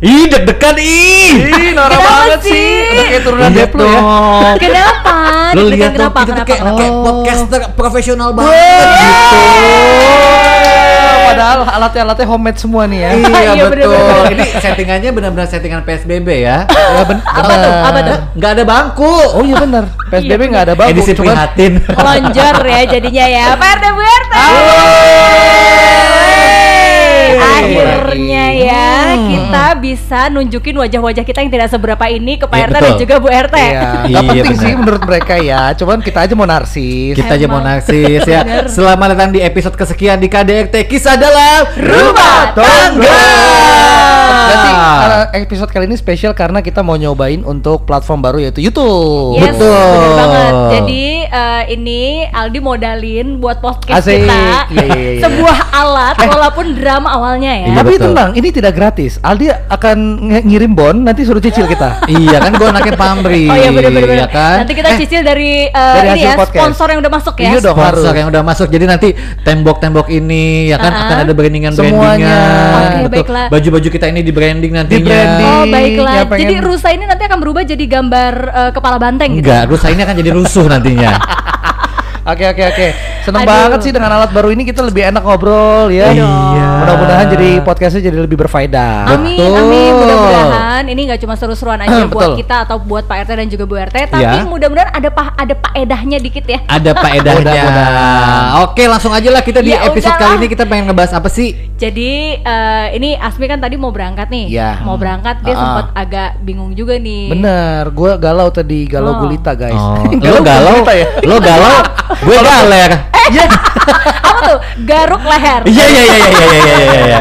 Ih, deg-degan ih. Ih, norak banget sih? Udah kayak turunan Lihat Deplo ya. Kenapa? Lo lihat kenapa? kita tuh Kenapa? kayak, kayak Oh. podcaster profesional banget gitu. Padahal alatnya-alatnya homemade semua nih ya. Iya Iya, betul. bener-bener. Ini settingannya benar-benar settingan PSBB ya. Ya ben- Apa tuh? bener. Apa tuh? Nggak ada bangku. Oh iya benar. PSBB nggak ada bangku. Edisi prihatin. Lonjor ya jadinya ya. Pak RT Bu RT. Akhirnya ya Hmm. kita bisa nunjukin wajah-wajah kita yang tidak seberapa ini ke Pak Iya, RT dan juga Bu RT. Iya, Iya, penting benar. sih menurut mereka ya. Cuman kita aja mau narsis. Kita aja mau Emang. narsis ya. Bener. Selamat datang di episode kesekian di KDRT Kisah dalam Rumah Tangga. Berarti uh, episode kali ini spesial karena kita mau nyobain untuk platform baru yaitu YouTube. Yes, Betul. bener banget. Jadi eh, ini Aldi modalin buat podcast Asik. kita Iya, iya, iya. sebuah alat walaupun drama awalnya ya. Iya, Tapi betul. tenang, ini tidak gratis. Aldi akan ngirim bon, nanti suruh cicil kita. Iya kan gue anaknya pamri. Oh iya bener-bener ya kan? Nanti kita Eh, cicil dari, eh, dari ini hasil ya podcast. sponsor yang udah masuk ya. Iya dong. sponsor harus. yang udah masuk jadi nanti tembok-tembok ini ya kan Uh-uh. akan ada brandingan Semuanya. brandingan betul baiklah. baju-baju kita ini di branding nantinya Di-branding. Oh Yang baiklah. pengen- Jadi rusa ini nanti akan berubah jadi gambar eh, kepala banteng gitu. enggak rusa ini akan jadi rusuh nantinya Oke oke oke. Seneng Aduh. banget sih dengan alat baru ini kita lebih enak ngobrol ya. Iya. Mudah-mudahan jadi podcastnya jadi lebih berfaedah. Amin, Betul. amin. Mudah-mudahan ini nggak cuma seru-seruan aja buat kita atau buat Pak RT dan juga Bu RT, tapi Iya. mudah-mudahan ada pa ada paedahnya dikit ya. ada faedahnya Mudah-mudahan. oke langsung aja lah kita di Ya episode udahlah. kali ini kita pengen ngebahas apa sih Jadi eh, ini Asmi kan tadi mau berangkat nih, Iya. mau berangkat dia Ah. sempat agak bingung juga nih. Bener, gue galau tadi, galau Oh. gulita guys. oh, lo galau gulita ya? lo galau gue galer. Eh, iya. Apa tuh? Garuk leher. Iya iya iya iya iya iya iya, iya.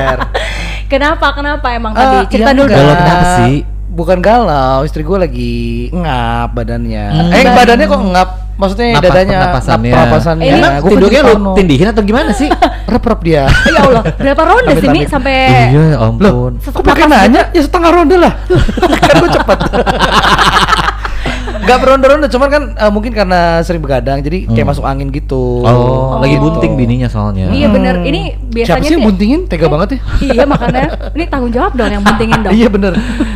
kenapa kenapa emang uh, tadi eh, cerita iya dulu galau kenapa sih? Bukan galau istri gue lagi ngap badannya. Hmm. eh badannya kok ngap? Maksudnya Napa, dadanya pernapasannya, napasannya. Eh, nah, gue tidurnya lu tindihin atau gimana sih? Rep-rep dia. Ya Allah berapa ronde sih ini sampai iya ya ampun Loh, kok pakai nanya? ya setengah ronde lah. Gitu. kan gue cepet. Gak beronde-ronde, cuman kan eh, mungkin karena sering begadang, jadi kayak Hmm. masuk angin gitu. oh, lagi Oh. bunting bininya soalnya Iya bener, Hmm. ini Siapa biasanya sih yang buntingin? Tega banget ya. Iya makanya ini tanggung jawab dong yang buntingin dong. Iya bener.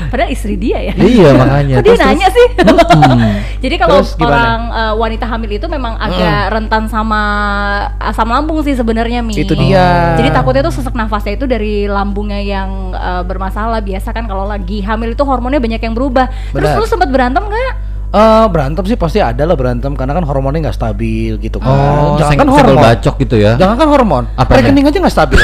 Padahal istri dia ya. iya makanya Kok dia nanya sih? Hmm. Jadi kalau Terus orang eh, wanita hamil itu memang agak rentan sama asam lambung sih sebenarnya Mi. Itu dia. Jadi takutnya tuh sesak nafasnya itu dari lambungnya yang eh, bermasalah. Biasa kan kalau lagi hamil itu hormonnya banyak yang berubah. Terus Benar. lu sempat berantem nggak? Eh, berantem sih pasti ada lah berantem karena kan hormonnya nggak stabil gitu kan. oh Jangan kan hormon. bacok gitu ya Jangan kan hormon. Apanya? Rekening aja nggak stabil.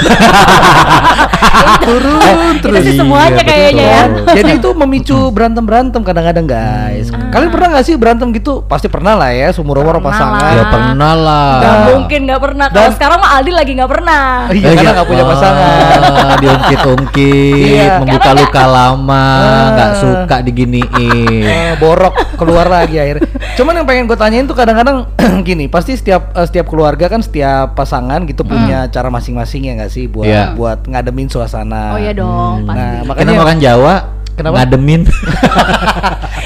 Turun Itu sih semuanya Iya, kayaknya ya. Jadi itu memicu berantem berantem kadang-kadang guys. Hmm. Kalian pernah nggak sih berantem gitu? Pasti pernah lah ya, seumur umur pasangan. ya pernah lah Gak mungkin nggak pernah. Kalau sekarang mah Aldi lagi nggak pernah. Iya, karena nggak punya pasangan. Ah, diungkit-ungkit, Iya. membuka luka lama, nggak Ah. suka diginiin. Eh, borok keluar lagi akhirnya. Cuman yang pengen gue tanyain tuh kadang-kadang gini, pasti setiap eh, setiap keluarga kan setiap pasangan gitu punya cara masing-masing ya nggak sih buat Iya. buat ngademin suasana. Oh iya dong, pasti. Nah, Makanya makanya orang Jawa Kenapa? ngademin.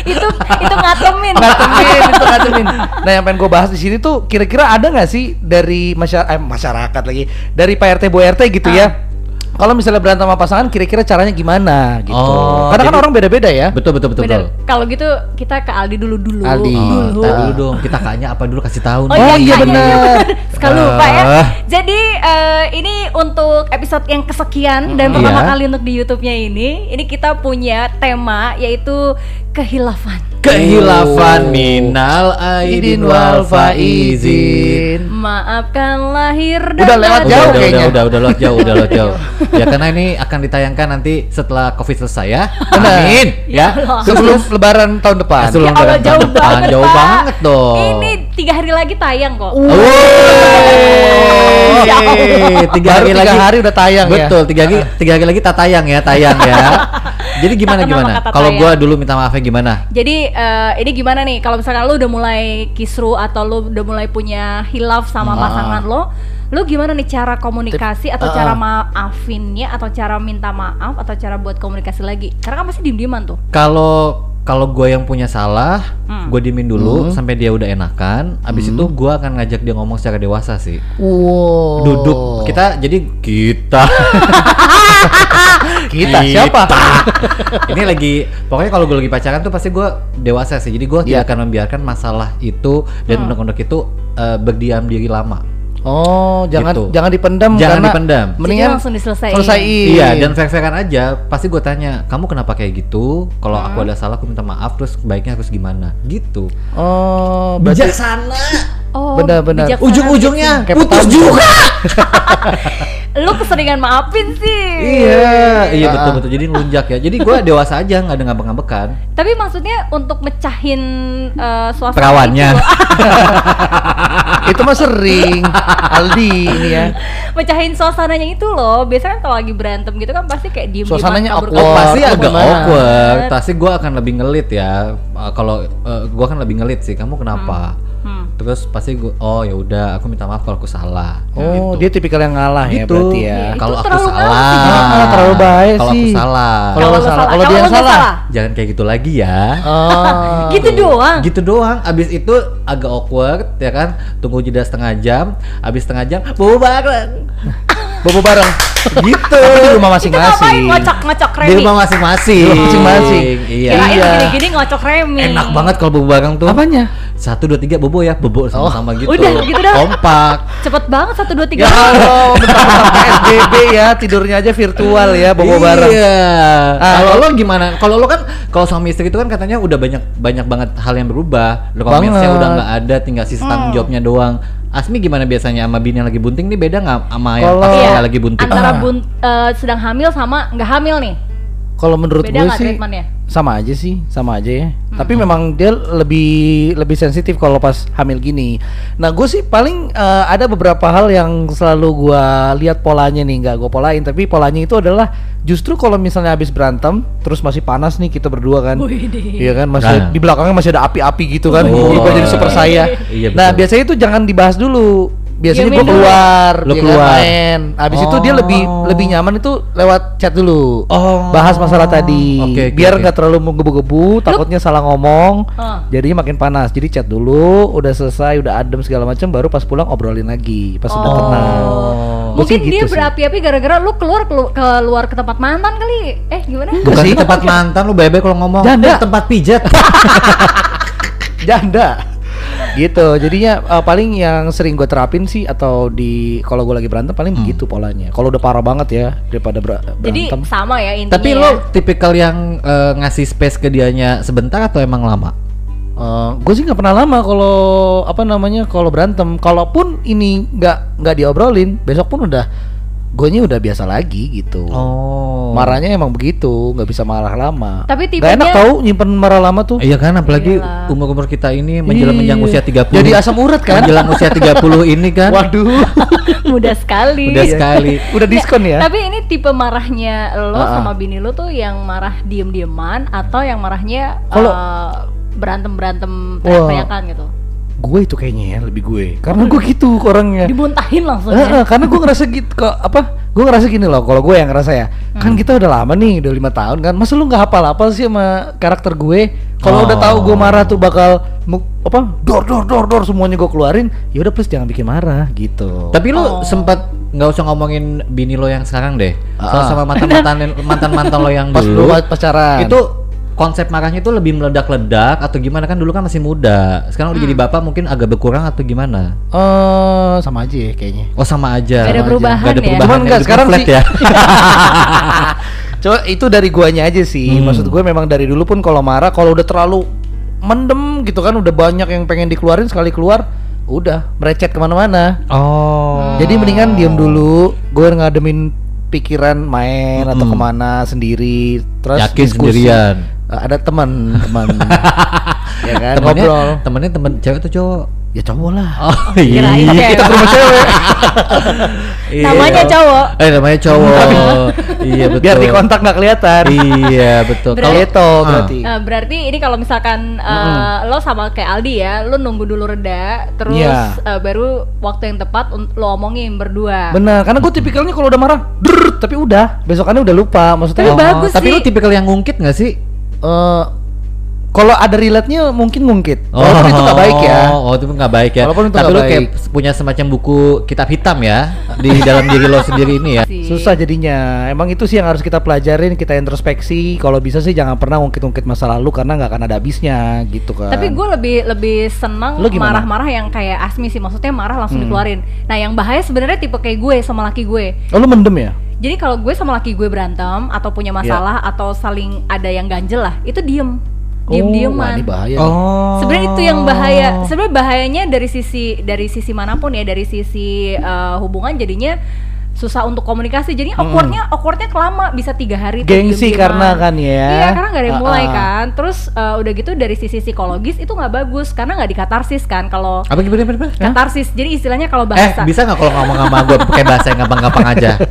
itu itu ngatemin. ngademin itu ngademin. Nah, yang pengen gue bahas di sini tuh kira-kira ada nggak sih dari masyarakat eh, masyarakat lagi dari Pak RT Bu RT gitu Ah. ya? Kalau misalnya berantem sama pasangan kira-kira caranya gimana gitu. Oh, Karena kan orang beda-beda ya. betul betul betul betul. Kalau gitu kita ke Aldi dulu dulu. Aldi. Oh, Dulu. dulu dong, kita kayaknya apa dulu kasih tahu Oh, nih. Oh, iya bener. Sekali lupa ya. Ah. Jadi eh, ini untuk episode yang kesekian dan Mm, pertama iya. kali untuk di YouTube-nya ini, ini kita punya tema yaitu kehilafan. Kehilafan minal aidin wal faizin. Maafkan lahir dan Udah lewat jauh udah, kayaknya. Udah, udah, udah lewat jauh, udah lewat jauh. ya karena ini akan ditayangkan nanti setelah Covid selesai ya. Benar. Amin. Ya. Allah. Sebelum lebaran tahun depan. Sebelum Ya Allah lebaran jauh depan. banget, Jauh Pak. banget dong. Ini tiga hari lagi tayang kok. Woi, Ya Allah. tiga Baru hari tiga lagi. hari udah tayang ya. Betul, tiga hari, tiga hari lagi tak tayang ya, tayang ya. Jadi gimana gimana? Kalau gua dulu minta maafnya gimana? Jadi eh, ini gimana nih kalau misalkan lu udah mulai kisru atau lu udah mulai punya hilaf sama Ah. pasangan lo, lu gimana nih cara komunikasi atau Ah. cara maafinnya atau cara minta maaf atau cara buat komunikasi lagi? Karena kan pasti diem-dieman tuh. Kalau kalau gue yang punya salah, Hmm. gue diemin dulu Hmm. sampai dia udah enakan. Abis itu gue akan ngajak dia ngomong secara dewasa sih. Wow. Duduk kita jadi kita Kita, siapa? ini lagi pokoknya kalau gue lagi pacaran tuh pasti gue dewasa sih. Jadi gue Iya. tidak akan membiarkan masalah itu dan Hmm. undang-undang itu eh, berdiam diri lama. Oh, jangan Gitu. jangan dipendam Jangan karena dipendam. Mendingan Jadi langsung diselesaiin. selesaiin. Iya, dan fair-fairan aja. Pasti gue tanya, kamu kenapa kayak gitu? Kalau aku ada salah, aku minta maaf. Terus baiknya harus gimana? Gitu. Oh, berarti Bijaksana. Oh, Benar-benar. Ujung-ujungnya putus juga. Lu keseringan maafin sih. Iya, iya Ah. betul betul. Jadi ngelunjak ya. Jadi gue dewasa aja, nggak ada ngambek-ngambekan. Tapi maksudnya untuk mecahin eh, suasana Perawannya. itu, itu mah sering Aldi ini ya. mecahin suasananya itu loh. Biasanya kan kalau lagi berantem gitu kan pasti kayak diem Suasananya awkward. Oh, pasti agak awkward. Pasti gue akan lebih ngelit ya. Uh, kalau uh, gue akan lebih ngelit sih. Kamu kenapa? Hmm. Terus pasti gue, oh ya udah, aku minta maaf kalau aku salah. Oh, Gitu. dia tipikal yang ngalah ya gitu. berarti ya. Iya, Kalau aku salah, ngalah Ah, terlalu baik kalau aku sih. salah, Kalau lu salah, kalau dia nggak salah. jangan kayak gitu lagi ya. Oh. Gitu doang. Gitu doang. Abis itu agak awkward ya kan. Tunggu jeda setengah jam. Abis setengah jam, bobo bareng. Bobo bareng. gitu. Tapi di rumah masing-masing. ngocok-ngocok Di remi? rumah masing-masing. Di rumah masing-masing. Iya. Kirain Iya. gini-gini ngocok remi. Enak banget kalau bobo bareng tuh. Apanya? Satu dua tiga bobo ya, bobo sama-sama gitu. Udah, gitu dah. Kompak. Cepet banget satu dua tiga. Ya Allah, bentar-bentar PSBB ya, tidurnya aja virtual ya, bobo bareng. Iya. Ah, kalau lo- lo gimana? Kalau lo kan kalau suami istri itu kan katanya udah banyak banyak banget hal yang berubah. Romansnya Banget. udah nggak ada, tinggal tanggung Hmm. jawabnya doang. Asmi gimana biasanya sama bini yang lagi bunting nih beda nggak sama yang pas Iya, nggak lagi bunting? Antara Ah. bun, eh, sedang hamil sama nggak hamil nih. Kalau menurut Beda gue sih treatmentnya? sama aja sih, sama aja ya. Tapi memang dia lebih lebih sensitif kalau pas hamil gini. Nah, gue sih paling eh, ada beberapa hal yang selalu gua lihat polanya nih, nggak gue polain, tapi polanya itu adalah justru kalau misalnya habis berantem, terus masih panas nih kita berdua kan. Iya kan masih Nah. di belakangnya masih ada api-api gitu kan. Oh. Tiba jadi super saya. Iya, nah, biasanya itu jangan dibahas dulu. Biasanya Diemin gue keluar, Lu ya kan, keluar. main. Habis itu dia lebih Oh. lebih nyaman itu lewat chat dulu. Oh. Bahas masalah tadi. Oke, oke, Biar nggak terlalu menggebu-gebu, takutnya salah ngomong. Ah. Jadinya makin panas. Jadi chat dulu, udah selesai, udah adem segala macam baru pas pulang obrolin lagi. Pas udah Oh. tenang. Gua Mungkin dia gitu sih. berapi-api gara-gara lu keluar kelu- keluar ke tempat mantan kali. Eh gimana? Bukan sih. tempat mantan lu bebe kalau ngomong. Janda. Eh, tempat pijat. janda gitu jadinya eh, paling yang sering gue terapin sih atau di kalau gue lagi berantem paling begitu polanya kalau udah parah banget ya daripada ber- Jadi berantem sama ya intinya. Tapi ya. lo tipikal yang eh, ngasih space ke dianya sebentar atau emang lama? gue sih nggak pernah lama kalau apa namanya kalau berantem kalaupun ini nggak nggak diobrolin besok pun udah gue udah biasa lagi gitu Oh. marahnya emang begitu nggak bisa marah lama Tapi Nggak enak tipenya- tau nyimpen marah lama tuh Iya kan apalagi umur-umur kita ini menjelang menjelang usia 30. jadi asam urat kan Menjelang usia 30 ini kan. waduh mudah sekali. Udah sekali. udah diskon ya Tapi ini tipe marahnya lo Ah, ah. sama bini lo tuh yang marah diem-dieman atau yang marahnya Kalau- berantem berantem Wah. teriak-teriakan gitu. Gue itu kayaknya ya lebih gue karena gue gitu orangnya Dibuntahin langsung Eh, ya. eh, karena gue ngerasa gitu kok apa gue ngerasa gini loh kalau gue yang ngerasa ya kan kita udah lama nih udah lima tahun kan masa lu nggak hafal apa sih sama karakter gue kalau udah tahu gue marah tuh bakal apa dor dor dor dor semuanya gue keluarin ya udah please jangan bikin marah gitu Tapi lu Oh. sempat nggak usah ngomongin bini lo yang sekarang deh. Soal Ah. sama mantan-mantan mantan-mantan lo yang pas dulu. lu pacaran Itu konsep marahnya itu lebih meledak-ledak atau gimana kan dulu kan masih muda. Sekarang udah Hmm. jadi bapak mungkin agak berkurang atau gimana? eh sama aja ya kayaknya Oh sama aja. Nggak ada Sama aja. perubahan Nggak ada ya? perubahan. Cuman yang nggak, lebih sekarang sih- ya. Coba itu dari guanya aja sih. Hmm. Maksud gue memang dari dulu pun kalau marah kalau udah terlalu mendem gitu kan udah banyak yang pengen dikeluarin sekali keluar udah merecet ke mana-mana. Oh. Jadi mendingan diem dulu, gue ngademin pikiran main atau Mm-mm. ke mana sendiri, terus Yakin diskusi. sendirian. Eh, ada teman, teman, ya kan Temennya, ngobrol. temennya temen cewek atau cowok? Ya cowok lah. Oh iya. Kita ke rumah cewek. Iya. Namanya cowok. Eh namanya cowok. iya betul. Biar di kontak nggak kelihatan. Iya betul. Berarti- Gitu Ah. berarti. Nah, berarti ini kalau misalkan eh, lo sama kayak Aldi ya, lo nunggu dulu reda, terus Iya. eh, baru waktu yang tepat lo omongin berdua. Benar, karena gue tipikalnya kalau udah marah, drrrt, tapi udah, besokannya udah lupa. Maksudnya Tapi oh, bagus Tapi sih. lu tipikal yang ngungkit gak sih? Eh, Kalau ada relate-nya mungkin ngungkit. Walaupun itu nggak baik ya. Oh, itu nggak baik ya. Walaupun itu Tapi lu kayak baik. punya semacam buku kitab hitam ya di dalam diri lo sendiri ini ya. Susah jadinya. Emang itu sih yang harus kita pelajarin, kita introspeksi. Kalau bisa sih jangan pernah ngungkit-ngungkit masa lalu karena nggak akan ada habisnya gitu kan. Tapi gue lebih lebih? Hmm. marah-marah yang kayak Asmi sih, maksudnya marah langsung dikeluarin. Nah yang bahaya sebenarnya tipe kayak gue sama laki gue. Oh, lu mendem ya? Jadi kalau gue sama laki gue berantem atau punya Iya. masalah atau saling ada yang ganjel lah, itu diem, Oh, diem dieman. ini bahaya. Oh. Sebenarnya itu yang bahaya. Sebenarnya bahayanya dari sisi dari sisi mana pun ya, dari sisi uh, hubungan jadinya susah untuk komunikasi. Jadi awkwardnya awkwardnya kelama bisa tiga hari. tuh Gengsi diem-dieman. karena kan ya. Iya karena nggak ada yang mulai Ah, ah. kan. Terus uh, udah gitu dari sisi psikologis itu nggak bagus karena nggak dikatarsis kan. Kalau Apa gimana gimana? katarsis, jadi istilahnya kalau Eh, bahasa. bisa nggak kalau ngomong sama gue pakai bahasa yang gampang-gampang aja?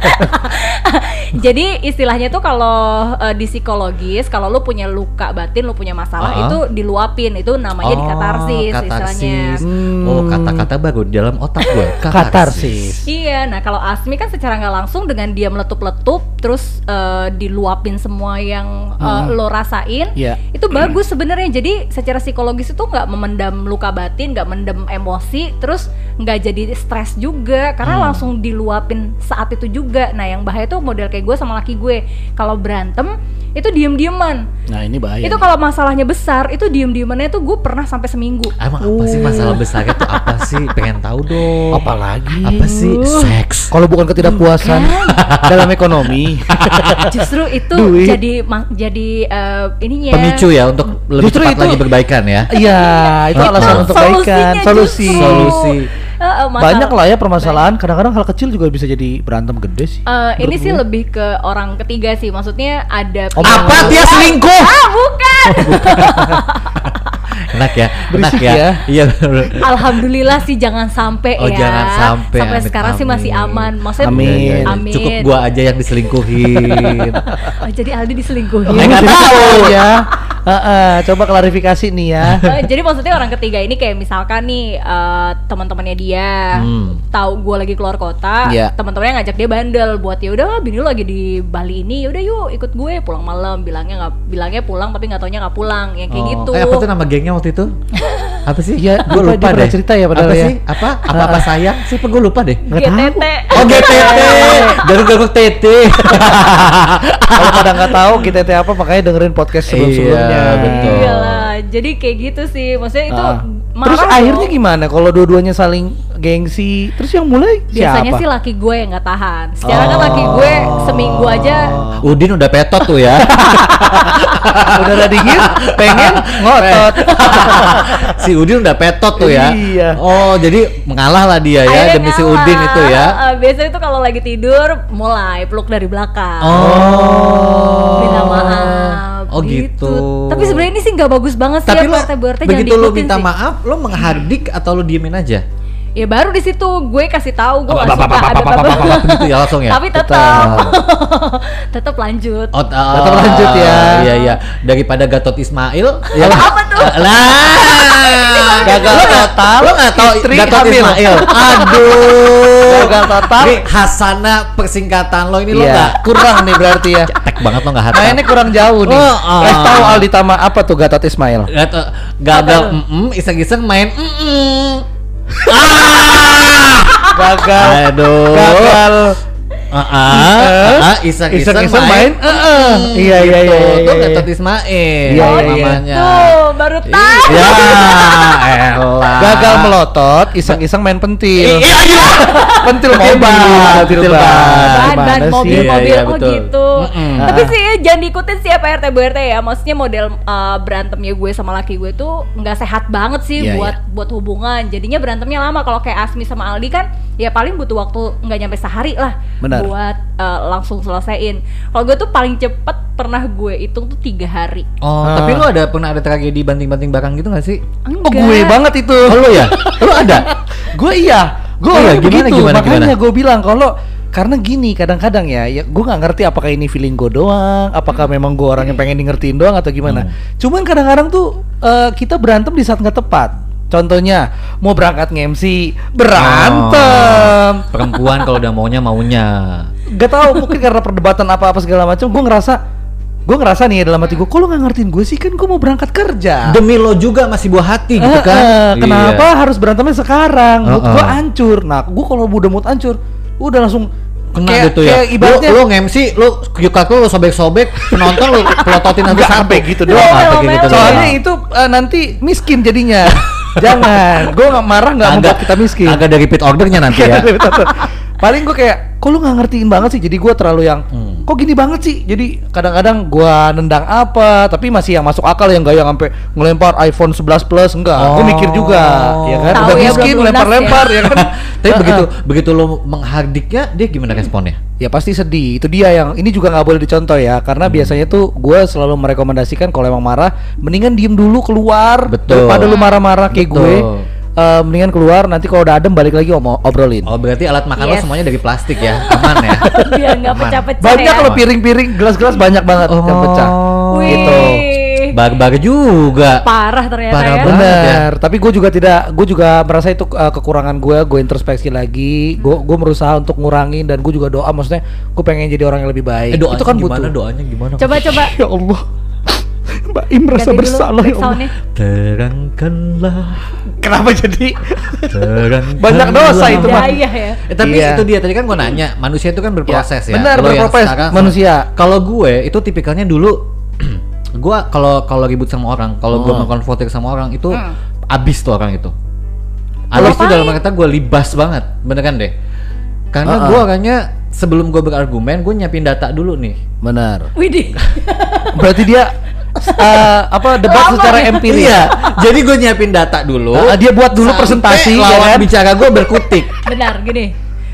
Jadi istilahnya tuh kalau uh, di psikologis, kalau lu punya luka batin, lu punya masalah Ah. itu diluapin, itu namanya dikatarsis istilahnya. Hmm. Oh, kata-kata bagus di dalam otak gue. Katarsis. Iya, nah kalau Asmi kan secara nggak langsung dengan dia meletup-letup, terus uh, diluapin semua yang uh, lo rasain, Iya. itu bagus sebenarnya. Jadi secara psikologis itu nggak memendam luka batin, nggak mendam emosi, terus nggak jadi stres juga, karena Hmm. langsung diluapin saat itu juga. Nah yang bahaya tuh model kayak gue sama laki gue, kalau berantem itu diem-dieman. Nah, ini bahaya. itu kalau masalahnya besar, itu diem-diemannya tuh gue pernah sampai seminggu. Emang apa sih masalah besarnya tuh apa sih? Pengen tahu dong. apalagi Apa sih? Seks. kalau bukan ketidakpuasan dalam ekonomi. Justru itu Duit. jadi jadi eh, ininya Pemicu ya untuk lebih Justru cepat itu- lagi berbaikan ya. Iya, itu Itu alasan untuk baikan, solusi. justru. Solusi. Masalah- Banyak lah ya permasalahan. Kadang-kadang hal kecil juga bisa jadi berantem gede sih. Eh, ini sih gue. lebih ke orang ketiga sih, maksudnya ada Oh, Apa dia selingkuh? Ah, bukan. Enak ya, enak ya. ya. Iya. Alhamdulillah sih jangan sampai Oh, ya. jangan sampai, Sampai amit, sekarang sih masih amin. aman. Maksudnya Amin. Iya, iya, iya. Amin. Cukup gua aja yang diselingkuhin. Oh, jadi Aldi diselingkuhin. Nggak tahu. ya. Heeh, coba klarifikasi nih ya. Eh, jadi maksudnya orang ketiga ini kayak misalkan nih eh, teman-temannya dia Hmm. tahu gue lagi keluar kota, Iya. teman-temannya ngajak dia bandel buat ya udah bini lu lagi di Bali ini, yaudah yuk ikut gue pulang malam, bilangnya nggak bilangnya pulang tapi nggak taunya nggak pulang, yang kayak Oh. gitu. Eh, apa tuh nama gengnya waktu itu? Apa sih? Iya, gue lupa, deh. cerita ya padahal apa ya. sih? Apa? Apa apa sayang? Siapa gue lupa deh. Nggak tahu. GTT. Oh GTT, garuk-garuk TT. Kalau pada nggak tahu kita teh apa makanya dengerin podcast sebelum-sebelumnya. Iya, betul. Iyalah, jadi kayak gitu sih. Maksudnya itu Ah. marah Terus loh. akhirnya gimana kalau dua-duanya saling gengsi? Terus yang mulai Biasanya siapa? sih laki gue yang nggak tahan. Secara kan Oh. laki gue seminggu aja Udin udah petot tuh ya. udah ada dingin, pengen ngotot. si Udin udah petot tuh ya. Iya. Oh, jadi mengalah lah dia ya Akhirnya demi si. Udin itu ya. Eh, biasanya itu kalau lagi tidur mulai peluk dari belakang. Oh. Minta maaf. Oh gitu. Tapi sebenarnya ini sih nggak bagus banget sih Tapi ya lo begitu lo minta sih. maaf, lo menghardik atau lo diemin aja? Ya baru di situ gue kasih tahu gue Apa- nggak apa- suka ada apa- gitu ya langsung ya? Tapi tetap tetap lanjut. Oh, oh, Tetap lanjut ya. Iya iya. Daripada Gatot Ismail. ya Apa tuh? Lah. Gagal total, Lo nggak tahu Gatot. Ismail. Aduh. Gagal total. Ini Hasana persingkatan lo ini lo Iya, nggak kurang nih berarti ya. cetek banget lo nggak hafal. Mainnya kurang jauh nih. Oh, oh. Eh tahu Aldi Tama apa tuh Gatot Ismail? Gatot gagal mm iseng-iseng main mm ah Gagal. aduh Gagal. Ah, iseng-iseng main, eh, eh. mm, Iya, iya, gitu. iya, iya, Tuh iya. Gatot Ismail Iya, oh iya, iya. namanya. gitu, baru tahu. Ya, elah. Gagal melotot, iseng-iseng main pentil. Iya, iya. Pentil Pentil mobil, pentil ban. ban. ban Gimana ban sih? mobil Iya, mobil iya, oh betul. gitu Mm-mm. tapi sih jangan diikutin sih apa RT Bu RT ya maksudnya model uh, berantemnya gue sama laki gue tuh nggak sehat banget sih Iya, buat buat hubungan jadinya berantemnya lama kalau kayak Asmi sama Aldi kan ya paling butuh waktu nggak nyampe sehari lah Benar. buat uh, langsung selesaiin kalau gue tuh paling cepet pernah gue hitung tuh tiga hari Oh, Ah. tapi lu ada pernah ada tragedi banting-banting barang gitu gak sih? Oh gue banget itu. Oh, lu ya? Lu ada? gue iya. Gue Oh iya, gimana, begitu. gimana, Makanya gimana? gue bilang kalau karena gini kadang-kadang ya, ya gue nggak ngerti apakah ini feeling gue doang, apakah memang gue orang yang pengen di ngertiin doang atau gimana. Cuman kadang-kadang tuh eh, kita berantem di saat nggak tepat. Contohnya mau berangkat nge-MC berantem. Oh, perempuan kalau udah maunya maunya. Gak tahu mungkin karena perdebatan apa-apa segala macam, gue ngerasa gue ngerasa nih dalam hati gue, kok lu nggak ngertiin gue sih kan gue mau berangkat kerja. Demi lo juga masih buah hati gitu kan. eh, kenapa Iya. harus berantemnya sekarang? Mood Heeh. gue hancur. Nah, gue kalau udah mood hancur, udah langsung Kena kayak, gitu ya. kayak ibaratnya lu, lu nge-MC, lu yukat lu, lu sobek-sobek, penonton lu pelototin satu-satu. sampai gitu doang. sampai gitu doang. Soalnya itu eh, nanti miskin jadinya. Jangan, gue nggak marah nggak membuat kita miskin. Agak dari repeat ordernya nanti ya. Paling gue kayak, kok lu nggak ngertiin banget sih? Jadi gue terlalu yang, Hmm. Kok gini banget sih? Jadi kadang-kadang gue nendang apa, tapi masih yang masuk akal yang gak yang sampai ngelempar iPhone 11 Plus enggak. Gue mikir juga, ya kan? Tahu Udah ya, miskin lempar-lempar ya. kan? Tapi begitu begitu lo menghardiknya, dia gimana responnya? Ya pasti sedih. Itu dia yang ini juga nggak boleh dicontoh ya, karena Hmm. biasanya tuh gue selalu merekomendasikan kalau emang marah, mendingan diem dulu keluar Betul. daripada lu marah-marah kayak Betul. gue. Eh, mendingan keluar nanti kalau udah adem balik lagi om obrolin. Oh berarti alat makan lo Yes. semuanya dari plastik ya, aman ya? Biar nggak Aman. pecah-pecah Banyak ya. kalau piring-piring, gelas-gelas banyak banget yang pecah. Wih. Gitu. Bar-bar juga. Parah ternyata Parah ya. banget. Bener, tapi gue juga tidak, gue juga merasa itu uh, kekurangan gue, gue introspeksi lagi, gue gue berusaha untuk ngurangin dan gue juga doa, maksudnya gue pengen jadi orang yang lebih baik. Eh, itu kan gimana? butuh. Doanya gimana? Coba-coba Ya Allah, Mbak Im merasa ganti dulu bersalah ya Allah. Terangkanlah, Kenapa jadi? terangkanlah. Banyak dosa itu, Ya, mah. iya ya. Eh, tapi Iya. itu dia tadi kan gue nanya, manusia itu kan berproses ya. benar, Lo yang berproses, sekarang- manusia. Kalau gue itu tipikalnya dulu gua kalau kalau ribut sama orang, kalau gue Oh. mengkonfrontir sama orang itu Hmm. abis tuh orang itu. Abis itu dalam kata gue libas banget, beneran deh. Karena Uh-uh. gue orangnya sebelum gue berargumen, gue nyiapin data dulu nih. Benar. Widih. Berarti dia uh, apa debat Lama secara ya? empiris. Iya, jadi gue nyiapin data dulu. Ah, dia buat dulu sampai presentasi, ya lawan kan? bicara gue berkutik. Benar, gini.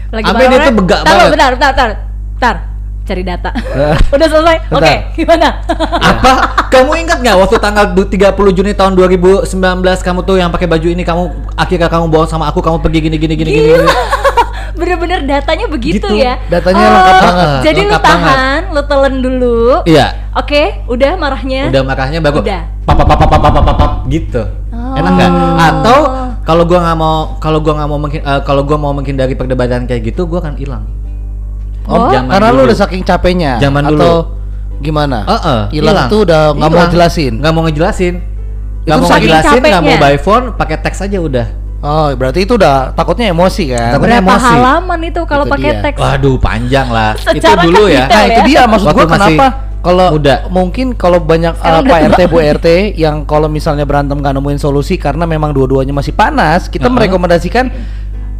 Lagi Sampai dia tuh begak Tar, banget. Bentar, bentar, bentar. Bentar. Cari data. Eh. Udah selesai? Oke, Bentar. gimana? Apa? Kamu ingat nggak waktu tanggal du- 30 Juni tahun 2019 kamu tuh yang pakai baju ini kamu akhirnya kamu bawa sama aku kamu pergi gini gini gini gini. Gila. Bener-bener datanya begitu Gitu, ya. datanya Oh, lengkap banget. Jadi lu Lengkap banget. tahan, lu telan dulu. Iya. Oke, udah marahnya. Udah makanya bagus. Udah. Pap pap pap pap pap pap, pap, gitu. Oh. Enak nggak? Atau kalau gua nggak mau kalau gua nggak mau mungkin kalau gua mau menghindari perdebatan kayak gitu gua akan hilang. Oh. Zaman Karena lu dulu. udah saking capeknya. Zaman atau dulu. gimana? Heeh, hilang tuh udah nggak mau jelasin. Nggak mau ngejelasin. Nggak mau ngejelasin, nggak mau by phone, pakai teks aja udah. Oh, berarti itu udah takutnya emosi kan? Takutnya Berapa emosi. halaman itu kalau pakai teks? Waduh, panjang lah. itu dulu kan ya. detail Nah, itu ya. dia maksud Waktu gua masih kenapa kalau muda. mungkin kalau banyak uh, Pak RT Bu RT yang kalau misalnya berantem gak nemuin solusi karena memang dua-duanya masih panas, kita Uh-huh. merekomendasikan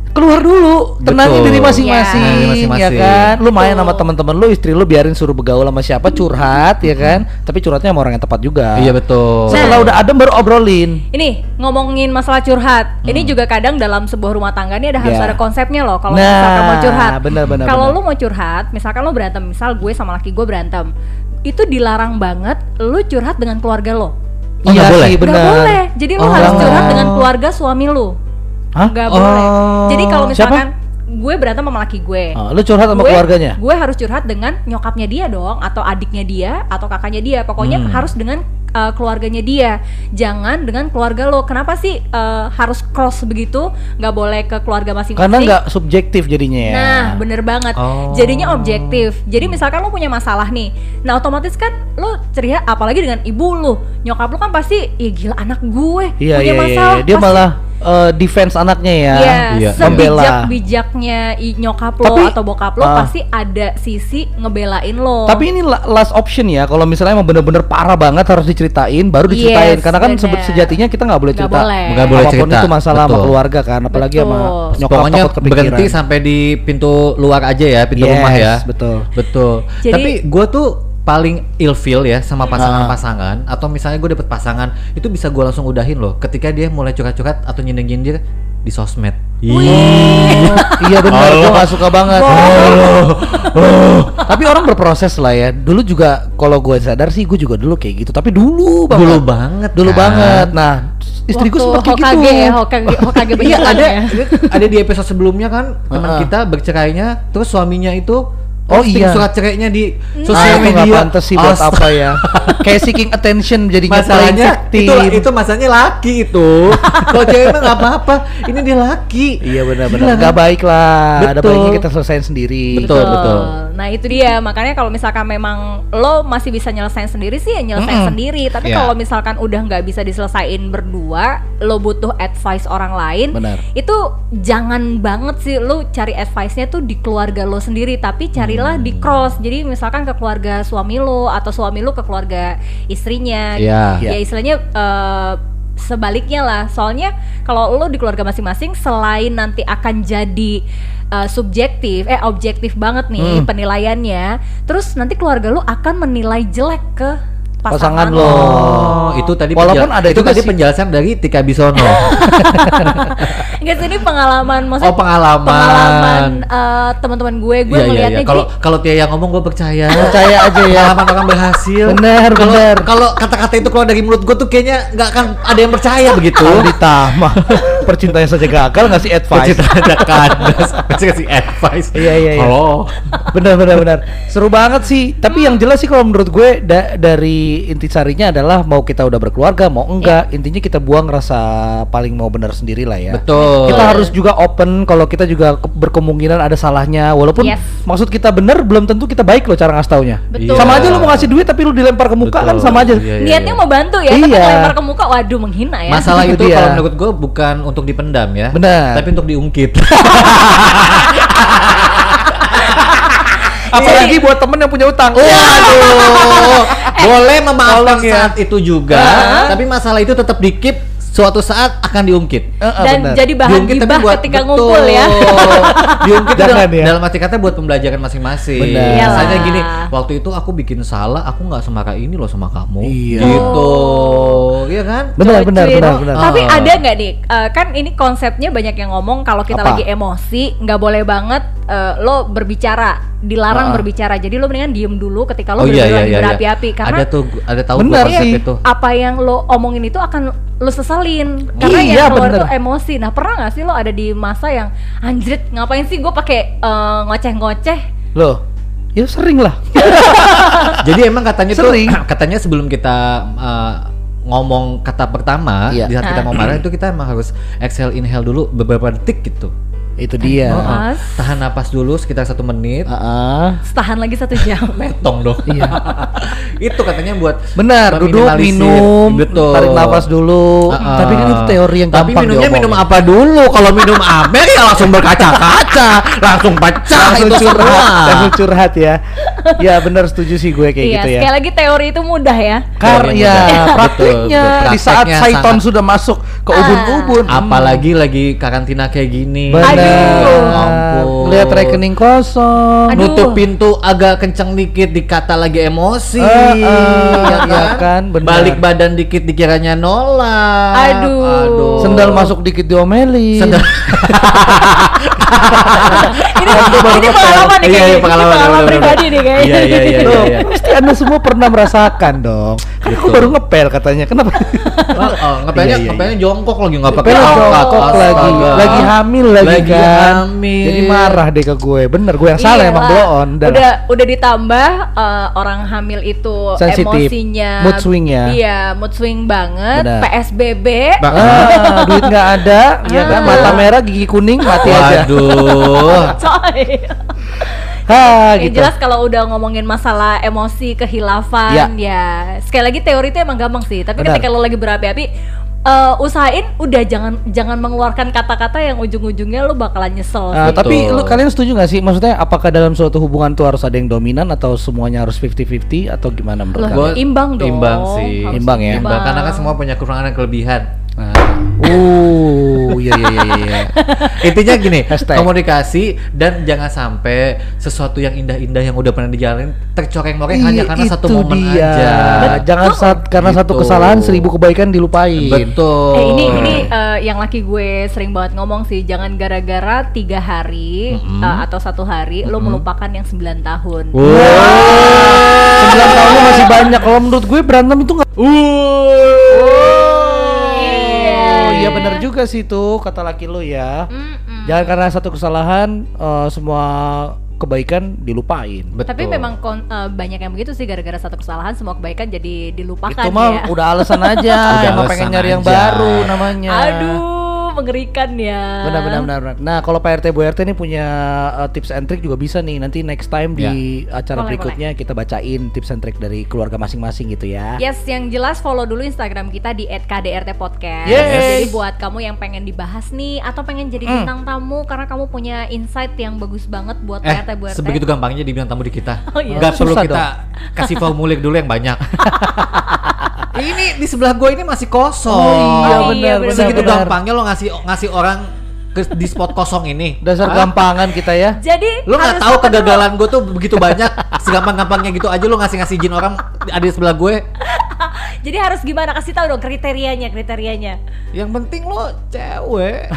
keluar dulu, tenangin Betul. diri masing-masing, Ya. Tenangin ya kan? Lu main sama teman-teman lu, istri lu biarin suruh begaul sama siapa, curhat, ya kan? Tapi curhatnya sama orang yang tepat juga. Iya betul. Setelah udah adem baru obrolin. Ini ngomongin masalah curhat. Ini juga kadang dalam sebuah rumah tangga ini ada harus Hmm. Ya. ada konsepnya loh. Kalau Nah, misalkan mau curhat, benar, benar, kalau lu mau curhat, misalkan lu berantem, misal gue sama laki gue berantem, itu dilarang banget lu curhat dengan keluarga lo. Oh, nggak iya boleh? benar. boleh. Jadi lu Oh. harus curhat dengan keluarga suami lu. Hah? Nggak Oh. boleh. Jadi kalau Siapa? misalkan gue berantem sama laki gue. Oh, lu curhat sama gue, keluarganya? Gue harus curhat dengan nyokapnya dia dong, atau adiknya dia, atau kakaknya dia. Pokoknya Hmm. harus dengan uh, keluarganya dia. Jangan dengan keluarga lo. Kenapa sih uh, harus cross begitu? Nggak boleh ke keluarga masing-masing. Karena nggak subjektif jadinya ya. Nah, bener banget. Oh. Jadinya objektif. Jadi misalkan lo punya masalah nih, nah otomatis kan lo ceria, apalagi dengan ibu lo, nyokap lo kan pasti, ya gila anak gue Iya punya iya iya. masalah. Dia pasti- malah uh, defense anaknya ya. Iya, Iya. Membela. sebijak-bijaknya nyokap lo Tapi, atau bokap lo ah. pasti ada sisi ngebelain lo. Tapi ini la- last option ya. Kalau misalnya emang bener-bener parah banget harus diceritain, baru diceritain. Yes, Karena kan bener. sejatinya kita nggak boleh cerita. boleh. Nggak boleh Apa pun cerita, itu masalah sama betul. keluarga kan, apalagi sama Betul. nyokap Pokoknya takut kepikiran. berhenti sampai di pintu luar aja ya, pintu Yes, rumah ya. betul. Betul. Jadi- Tapi gue tuh paling ilfeel ya sama pasangan-pasangan atau misalnya gue dapet pasangan itu bisa gue langsung udahin loh ketika dia mulai curhat-curhat atau nyindir-nyindir di sosmed. Oh, iya benar, gue gak suka banget. Oh. Tapi orang berproses lah ya. Dulu juga kalau gue sadar sih, gue juga dulu kayak gitu. Tapi dulu banget. Dulu banget, Dulu kan? banget. Nah, istri gue sempat kayak gitu. Hokage ya, Hokage, Hokage Iya ada ya. ada di episode sebelumnya kan teman kita bercerainya terus suaminya itu Oh, posting iya. surat cerainya di Ah, sosial itu nggak media. pantas sih buat Astaga. apa ya? Kayak seeking attention jadinya Masalahnya itu itu masalahnya laki itu. Kalau cewek mah nggak apa-apa. Ini dia laki. Iya benar-benar kan? nggak baik lah. Ada Betul. baiknya kita selesaiin sendiri. Betul, betul. Nah itu dia makanya kalau misalkan memang lo masih bisa nyelesain sendiri sih ya nyelesain Mm-mm. sendiri. Tapi Iya. kalau misalkan udah nggak bisa diselesain berdua, lo butuh advice orang lain. Benar. Itu jangan banget sih lo cari advice-nya tuh di keluarga lo sendiri, tapi carilah di cross. Jadi misalkan ke keluarga suami lo atau suami lo ke keluarga istrinya. Iya. Ya istilahnya eh, sebaliknya lah. Soalnya kalau lo di keluarga masing-masing selain nanti akan jadi eh, subjektif, eh objektif banget nih Hmm. penilaiannya, terus nanti keluarga lo akan menilai jelek ke Pasangan pasangan, lo. lo. Oh, itu tadi Walaupun penjel- ada itu tadi sih- penjelasan dari Tika Bisono. Enggak sih ini pengalaman maksudnya Oh, pengalaman. pengalaman eh, teman-teman gue, gue iya, melihatnya iya. Kalau jadi kalau Tia yang ngomong gue percaya. Percaya aja ya. Pengalaman orang berhasil. Bener, bener. Kalau kata-kata itu keluar dari mulut gue tuh kayaknya nggak akan ada yang percaya begitu. Aldi Percintaan saja gagal ngasih advice. Pencitraan ada kandas, kasih kasih advice. Iya, iya, iya. Halo. benar benar benar seru banget sih tapi yang jelas sih kalau menurut gue da- dari intisarinya adalah mau kita udah berkeluarga mau enggak intinya kita buang rasa paling mau benar sendiri lah ya Betul. kita harus juga open kalau kita juga ke- berkemungkinan ada salahnya walaupun Yes. maksud kita benar belum tentu kita baik loh cara ngasih taunya Betul. sama aja lu mau ngasih duit tapi lu dilempar ke muka kan Betul. sama aja Iya, iya, niatnya iya. mau bantu ya, tapi Iya. lempar ke muka, waduh menghina ya. Masalah Itu itu dia. kalau menurut gue bukan untuk dipendam ya. Benar. Tapi untuk diungkit. apalagi buat temen yang punya utang Waduh. Boleh memaafkan ya. saat itu juga, tapi masalah itu tetap dikip suatu saat akan diungkit. Eh, Dan benar. jadi bahan gibah ketika ngumpul ya. diungkit dalam, ya. dalam arti kata buat pembelajaran masing-masing. Benar. Misalnya gini, waktu itu aku bikin salah, aku nggak semarah ini loh sama kamu. Iya. Gitu. Iya kan? benar benar benar benar Tapi Ah. ada nggak nih? eh, kan ini konsepnya banyak yang ngomong kalau kita Apa? lagi emosi nggak boleh banget eh, lo berbicara, dilarang Ah. berbicara. Jadi lo mendingan diem dulu ketika lo Oh iya iya lagi iya. berapi-api karena ada tuh ada tahu konsep sih. itu. apa yang lo omongin itu akan lo sesalin karena Iya, yang keluar bener. itu emosi. Nah pernah nggak sih lo ada di masa yang anjrit ngapain sih gue pakai eh, ngoceh-ngoceh? loh ya sering lah Jadi emang katanya Sering. tuh katanya sebelum kita uh, ngomong kata pertama Iya. di saat kita Ah. mau marah itu kita emang harus exhale inhale dulu beberapa detik gitu. Itu dia Oh. Mas. Tahan napas dulu sekitar satu menit. Ah, ah. Tahan lagi satu jam. Metong dong. Iya. itu katanya buat Benar, duduk minum, Betul. tarik nafas dulu. Ah, Tapi kan itu teori yang Tapi gampang minumnya diomongin. minum apa dulu? Kalau minum Amer ya langsung berkaca-kaca, langsung pecah Langsung itu curhat, semua. langsung curhat ya. ya benar setuju sih gue kayak iya, gitu ya. sekali lagi teori itu mudah ya. Karya praktiknya di saat Saiton sangat- sudah masuk ke Ah. ubun-ubun. Apalagi lagi karantina kayak gini. Benar. Ampun. Lihat rekening kosong. Aduh. nutup pintu agak kenceng dikit dikata lagi emosi Eh, eh, ya iya kan, benar. balik badan dikit dikiranya nolak Aduh. Aduh. Sendal masuk dikit diomelin. Sendal. ini tuh baru ini pengalaman nih Iya, kayaknya. iya, Ini pengalaman, pengalaman bener-bener. pribadi nih kayaknya. Iya, iya, iya, Loh, iya. pasti anda semua pernah merasakan dong. Kan aku baru ngepel katanya. Kenapa? Oh, oh, ngepelnya Iya, iya, ngepelnya jongkok lagi nggak pakai jongkok lagi, lagi hamil lagi, Lagi kan. hamil. Jadi marah deh ke gue. Bener, gue yang salah emang blow on. Dan Udah udah ditambah eh, orang hamil itu emosinya Mood swing ya. Iya, mood swing banget. PSBB. Ah, duit nggak ada, ya kan? Mata merah, gigi kuning, mati aja. Waduh. Coy. Ha, gitu. jelas kalau udah ngomongin masalah emosi, kehilafan, ya. sekali lagi teori itu emang gampang sih. Tapi Benar. ketika lo lagi berapi-api, eh, usahain udah jangan jangan mengeluarkan kata-kata yang ujung-ujungnya lo bakalan nyesel. Ah, sih. tapi lu kalian setuju gak sih? Maksudnya apakah dalam suatu hubungan tuh harus ada yang dominan atau semuanya harus 50-50 atau gimana menurut Loh, kalian? Imbang dong. Imbang sih. Harus Imbang ya? Imbang, karena kan semua punya kekurangan dan kelebihan. Nah. Uh, iya iya iya iya. Intinya gini, Hashtag. komunikasi dan jangan sampai sesuatu yang indah-indah yang udah pernah dijalanin tercoreng-coreng hanya karena satu momen dia. aja. Jangan saat karena satu Gitu. kesalahan seribu kebaikan dilupain. Betul. Eh ini ini eh, yang laki gue sering banget ngomong sih jangan gara-gara tiga hari Mm-mm. eh, atau satu hari lo melupakan yang 9 tahun. Wow. Sembilan tahunnya masih banyak. Kalau menurut gue berantem itu nggak. Oh iya benar juga sih tuh kata laki lu ya. Mm-mm. Jangan karena satu kesalahan eh, semua kebaikan dilupain. Betul. Tapi memang kon- eh, banyak yang begitu sih gara-gara satu kesalahan semua kebaikan jadi dilupakan Itu mah ya. udah alasan aja, Udah emang alasan pengen nyari yang aja. baru namanya. Aduh, mengerikan ya. Benar benar benar. benar. Nah, kalau Pak RT Bu RT ini punya uh, tips and trick juga bisa nih. Nanti next time di acara Boleh, berikutnya kita bacain tips and trick dari keluarga masing-masing gitu ya. Yes, yang jelas follow dulu Instagram kita di @kdrtpodcast. Yes. Jadi buat kamu yang pengen dibahas nih atau pengen jadi Hmm. bintang tamu karena kamu punya insight yang bagus banget buat Eh, PRT Bu RT. sebegitu gampangnya dibilang tamu di kita. Oh, iya. Perlu kita kasih formulir dulu yang banyak. ini di sebelah gue ini masih kosong. Oh iya, benar iya, benar. Segitu benar. gampangnya lo ngasih ngasih orang ke di spot kosong ini. Dasar Hah? gampangan kita ya. Jadi Lo nggak tahu kegagalan gue tuh begitu banyak, segampang-gampangnya gitu aja lo ngasih ngasih izin orang ada di sebelah gue. Jadi harus gimana? Kasih tahu dong kriterianya, kriterianya. Yang penting lo cewek,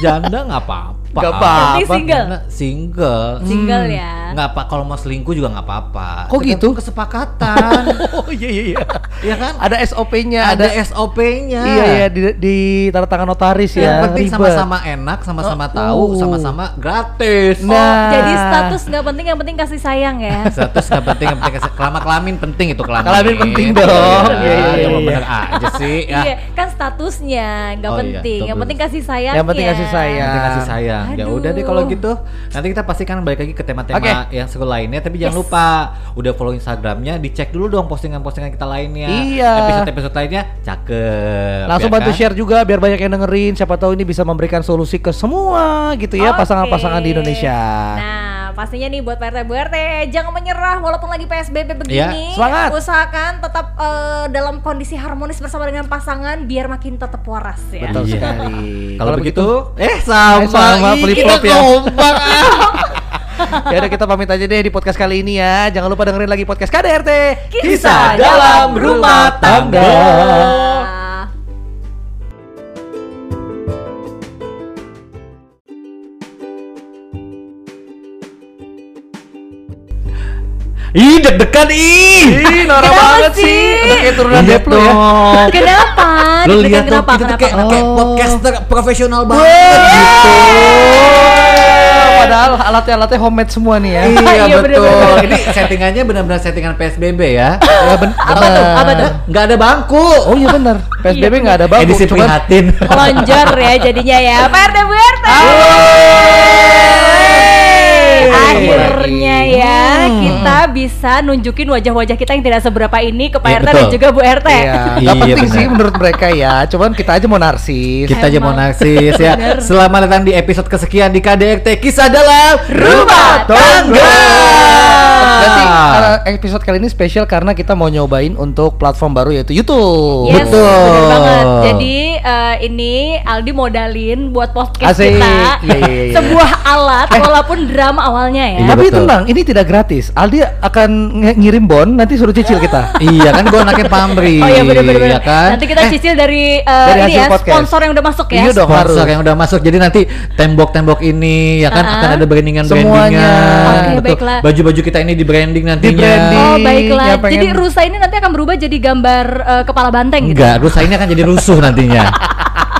janda nggak apa-apa. Nggak Yang apa-apa. penting single. Karena single. Single Hmm. ya. Nggak apa kalau mau selingkuh juga nggak apa-apa. Kok gitu? Tergantung Kesepakatan. Oh iya iya iya. Iya kan? Ada SOP-nya, ada, ada, SOP-nya. Iya iya di, di tanda tangan notaris Yang ya. penting ribet. sama-sama enak, sama-sama Oh. tahu, sama-sama gratis. Oh, Nah. jadi status nggak penting, yang penting kasih sayang ya. Status nggak penting, yang penting kasih- kelama kelamin penting itu kelamin. Kelamin penting dong. Iya, Iya, iya, iya, iya. bener aja sih. Ya. Iya, kan statusnya nggak Oh, iya, penting. yang penting kasih sayang. Yang penting kasih sayang. Yang penting kasih sayang. Ya udah deh kalau gitu. Nanti kita pastikan balik lagi ke tema-tema Oke. yang seru lainnya. Tapi jangan Yes. lupa udah follow Instagramnya, dicek dulu dong postingan-postingan kita lainnya. Iya. Episode-episode lainnya cakep. Langsung ya bantu kan? share juga biar banyak yang dengerin. Siapa tahu ini bisa memberikan solusi ke semua gitu ya pasangan-pasangan di Indonesia. Nah, pastinya nih buat PRT Bu RT jangan menyerah walaupun lagi PSBB begini. Iya, semangat. Usahakan tetap eh, dalam kondisi harmonis bersama dengan pasangan biar makin tetap waras ya. Betul Iya. sekali. Kalau begitu, eh sama, sama, Ih, flip-flop kita ya. kompak, ya udah kita pamit aja deh di podcast kali ini ya. Jangan lupa dengerin lagi podcast KDRT. Kisah dalam rumah tangga. Ih, deg-degan ih. Ih, norak banget sih? Udah kayak turunan Lihat Deplo ya. Kenapa? Lo lihat kenapa? kita tuh kayak, kayak Oh. podcaster profesional banget gitu. Padahal alatnya-alatnya homemade semua nih ya. Iya Iya, betul. Ini settingannya benar-benar settingan PSBB ya. Ya, ben- Apa tuh? Apa tuh? Nggak ada bangku. Oh iya benar. PSBB nggak ada bangku. Edisi prihatin. Melonjor ya jadinya ya. PRT Bu RT. Akhirnya ya Hmm. kita bisa nunjukin wajah-wajah kita yang tidak seberapa ini ke Pak Iya, RT dan juga Bu RT. Iya, nggak Iya, penting benar. sih menurut mereka ya. Cuman kita aja mau narsis. Kita aja mau Emang. narsis ya. Bener. Selamat datang di episode kesekian di KDRT Kisah dalam Rumah Tangga. Berarti uh, episode kali ini spesial karena kita mau nyobain untuk platform baru yaitu YouTube. Yes, Betul. bener banget. Jadi eh, ini Aldi modalin buat podcast Asik. kita Iya, iya, iya, iya. sebuah alat walaupun drama awalnya ya. Iya, Tapi betul. tenang, ini tidak gratis. Aldi akan nge- ngirim bon, nanti suruh cicil kita. Iya kan gue anaknya pamri. Oh iya bener-bener ya kan? Nanti kita Eh, cicil dari, eh, dari ini hasil ya podcast. sponsor yang udah masuk ya. Iya dong. sponsor harus. yang udah masuk jadi nanti tembok-tembok ini ya kan Uh-uh. akan ada brandingan Semuanya. brandingan Oke, baiklah. baju-baju kita ini di branding nantinya branding. Oh baiklah. pengen- Jadi rusa ini nanti akan berubah jadi gambar eh, kepala banteng gitu. enggak rusa ini akan jadi rusuh nantinya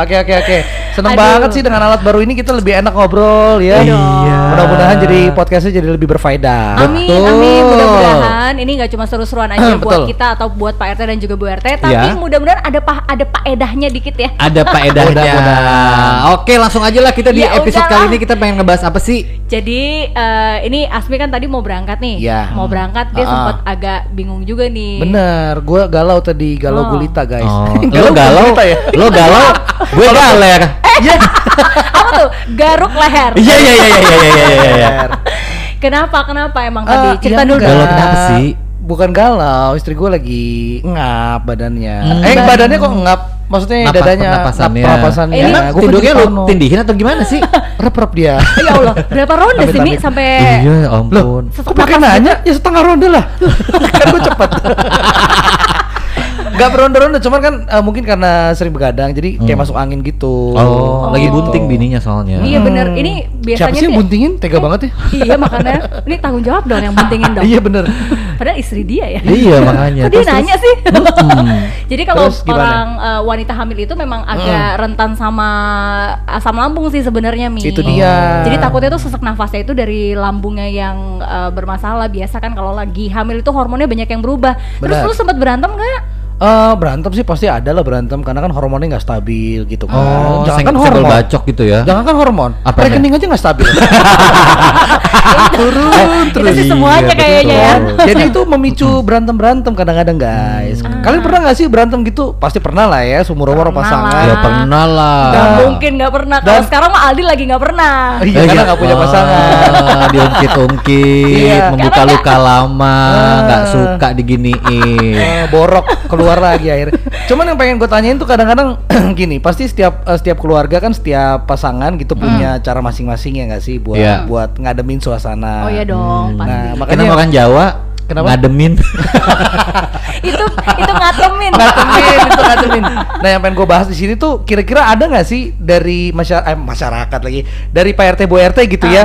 Oke oke oke. Seneng Aduh. banget sih dengan alat baru ini kita lebih enak ngobrol ya. Iya. Mudah-mudahan jadi podcastnya jadi lebih berfaedah. Amin, Betul. amin. Mudah-mudahan ini nggak cuma seru-seruan aja buat Betul. kita atau buat Pak RT dan juga Bu RT, tapi Iya. mudah-mudahan ada pa ada paedahnya dikit ya. ada faedahnya Mudah-mudahan. oke langsung aja lah kita di Ya episode udahlah. kali ini kita pengen ngebahas apa sih jadi uh, ini Asmi kan tadi mau berangkat nih. Ya. Mau berangkat dia ah, ah. uh, sempat agak bingung juga nih. Bener, gue galau tadi, galau oh. gulita guys. Oh. galau lo galau, ya? lo galau, gue galer. Eh, iya. Apa tuh? Garuk leher. Iya iya iya iya iya iya iya. iya. Kenapa? Kenapa emang uh, tadi? Ah, Cerita iya dulu. Galau kenapa sih? Bukan galau, istri gue lagi ngap badannya. Hmm. Eh badannya kok ngap? Maksudnya Napas- dadanya pernapasannya. pernapasannya. Ini emang Gua tidurnya lu tindihin atau gimana sih Rep-rep dia. Ya Allah, berapa ronde sih Mi Amit-amit. sampai iya ya Loh, ampun kok pakai nanya? Ya setengah ronde lah. kan gue cepet. Gak beronda-ronda, cuman kan eh, mungkin karena sering begadang, jadi kayak masuk angin gitu. Oh, lagi Gitu. bunting bininya soalnya. Iya bener, ini Siapa biasanya sih yang sih- buntingin? Tega banget ya. Iya makanya, ini tanggung jawab dong yang buntingin dong. Iya bener. Padahal istri dia ya. Iya makanya. Kok dia Terus- nanya sih? Jadi kalau Terus orang eh, wanita hamil itu memang agak rentan sama asam lambung sih sebenarnya Mi. Itu dia. Jadi takutnya tuh sesak nafasnya itu dari lambungnya yang eh, bermasalah. Biasa kan kalau lagi hamil itu hormonnya banyak yang berubah. Terus Benar. lu sempat berantem nggak? Eh, berantem sih pasti ada lah berantem karena kan hormonnya nggak stabil gitu kan. Oh, Jangan kan hormon. bacok gitu ya. Jangan kan hormon. Apanya? Rekening aja nggak stabil. Turun Itu sih semuanya Iya, kayaknya ya. Jadi itu memicu berantem berantem kadang-kadang guys. Kalian pernah nggak sih berantem gitu? Pasti pernah lah ya, seumur umur pasangan. Ya pernah lah. Gak Nah. mungkin nggak pernah. Kalau sekarang mah Aldi lagi nggak pernah. Iya, karena nggak punya pasangan. Ah, Diungkit-ungkit, Iya. membuka luka lama, nggak Ah. suka diginiin. Eh, borok keluar lagi akhirnya. Cuman yang pengen gue tanyain tuh kadang-kadang gini, pasti setiap eh, setiap keluarga kan setiap pasangan gitu punya cara masing-masing ya nggak sih buat Iya. buat ngademin suasana. Oh iya dong, pasti. Nah, makanya orang Jawa Kenapa? ngademin. itu itu ngatemin. ngademin itu ngademin. Nah, yang pengen gue bahas di sini tuh kira-kira ada nggak sih dari masyarakat eh, masyarakat lagi dari Pak RT Bu RT gitu Ah. ya?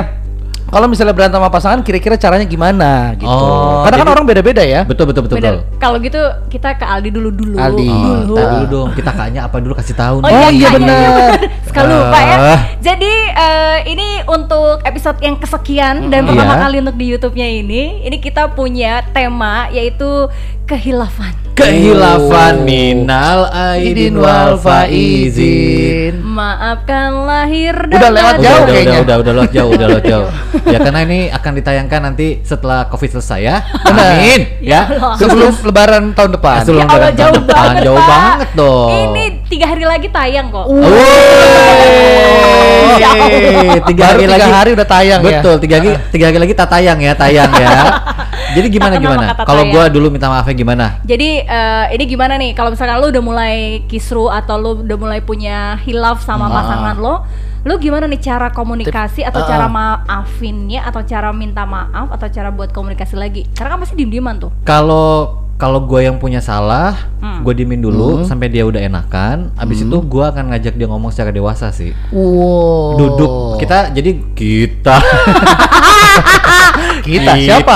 Kalau misalnya berantem sama pasangan kira-kira caranya gimana gitu. Oh, Karena kan orang beda-beda ya. betul betul betul betul. Kalau gitu kita ke Aldi dulu dulu. Aldi. Oh, Dulu. dulu dong, kita kakaknya apa dulu kasih tahu Oh, nih. Oh, iya kayaknya. bener. Suka lupa ya. Ah. Jadi eh, ini untuk episode yang kesekian dan pertama Iya. kali untuk di YouTube-nya ini, ini kita punya tema yaitu kehilafan. Kehilafan minal aidin wal faizin. Maafkan lahir dan Udah lewat jauh udah, kayaknya. Udah, udah, udah lewat jauh, udah lewat jauh. ya karena ini akan ditayangkan nanti setelah Covid selesai ya. Amin. Ya. Allah. Sebelum lebaran tahun depan. Sebelum Ya Allah lebaran jauh tahun depan. banget, Jauh Pak. banget dong. Ini tiga hari lagi tayang kok. Woi, Ya Allah. tiga Baru hari tiga lagi hari udah tayang ya. Betul, tiga hari tiga hari lagi tak tayang ya, tayang ya. Jadi gimana gimana? Kalau gua dulu minta maafnya gimana? Jadi eh, ini gimana nih kalau misalkan lu udah mulai kisru atau lu udah mulai punya hilaf sama Ah. pasangan lo, lu gimana nih cara komunikasi atau Ah. cara maafinnya atau cara minta maaf atau cara buat komunikasi lagi? Karena kan pasti diem-dieman tuh. Kalau kalau gue yang punya salah, Hmm. gue diemin dulu sampai dia udah enakan. Abis itu gue akan ngajak dia ngomong secara dewasa sih. Wow. Duduk kita jadi kita. Kita siapa?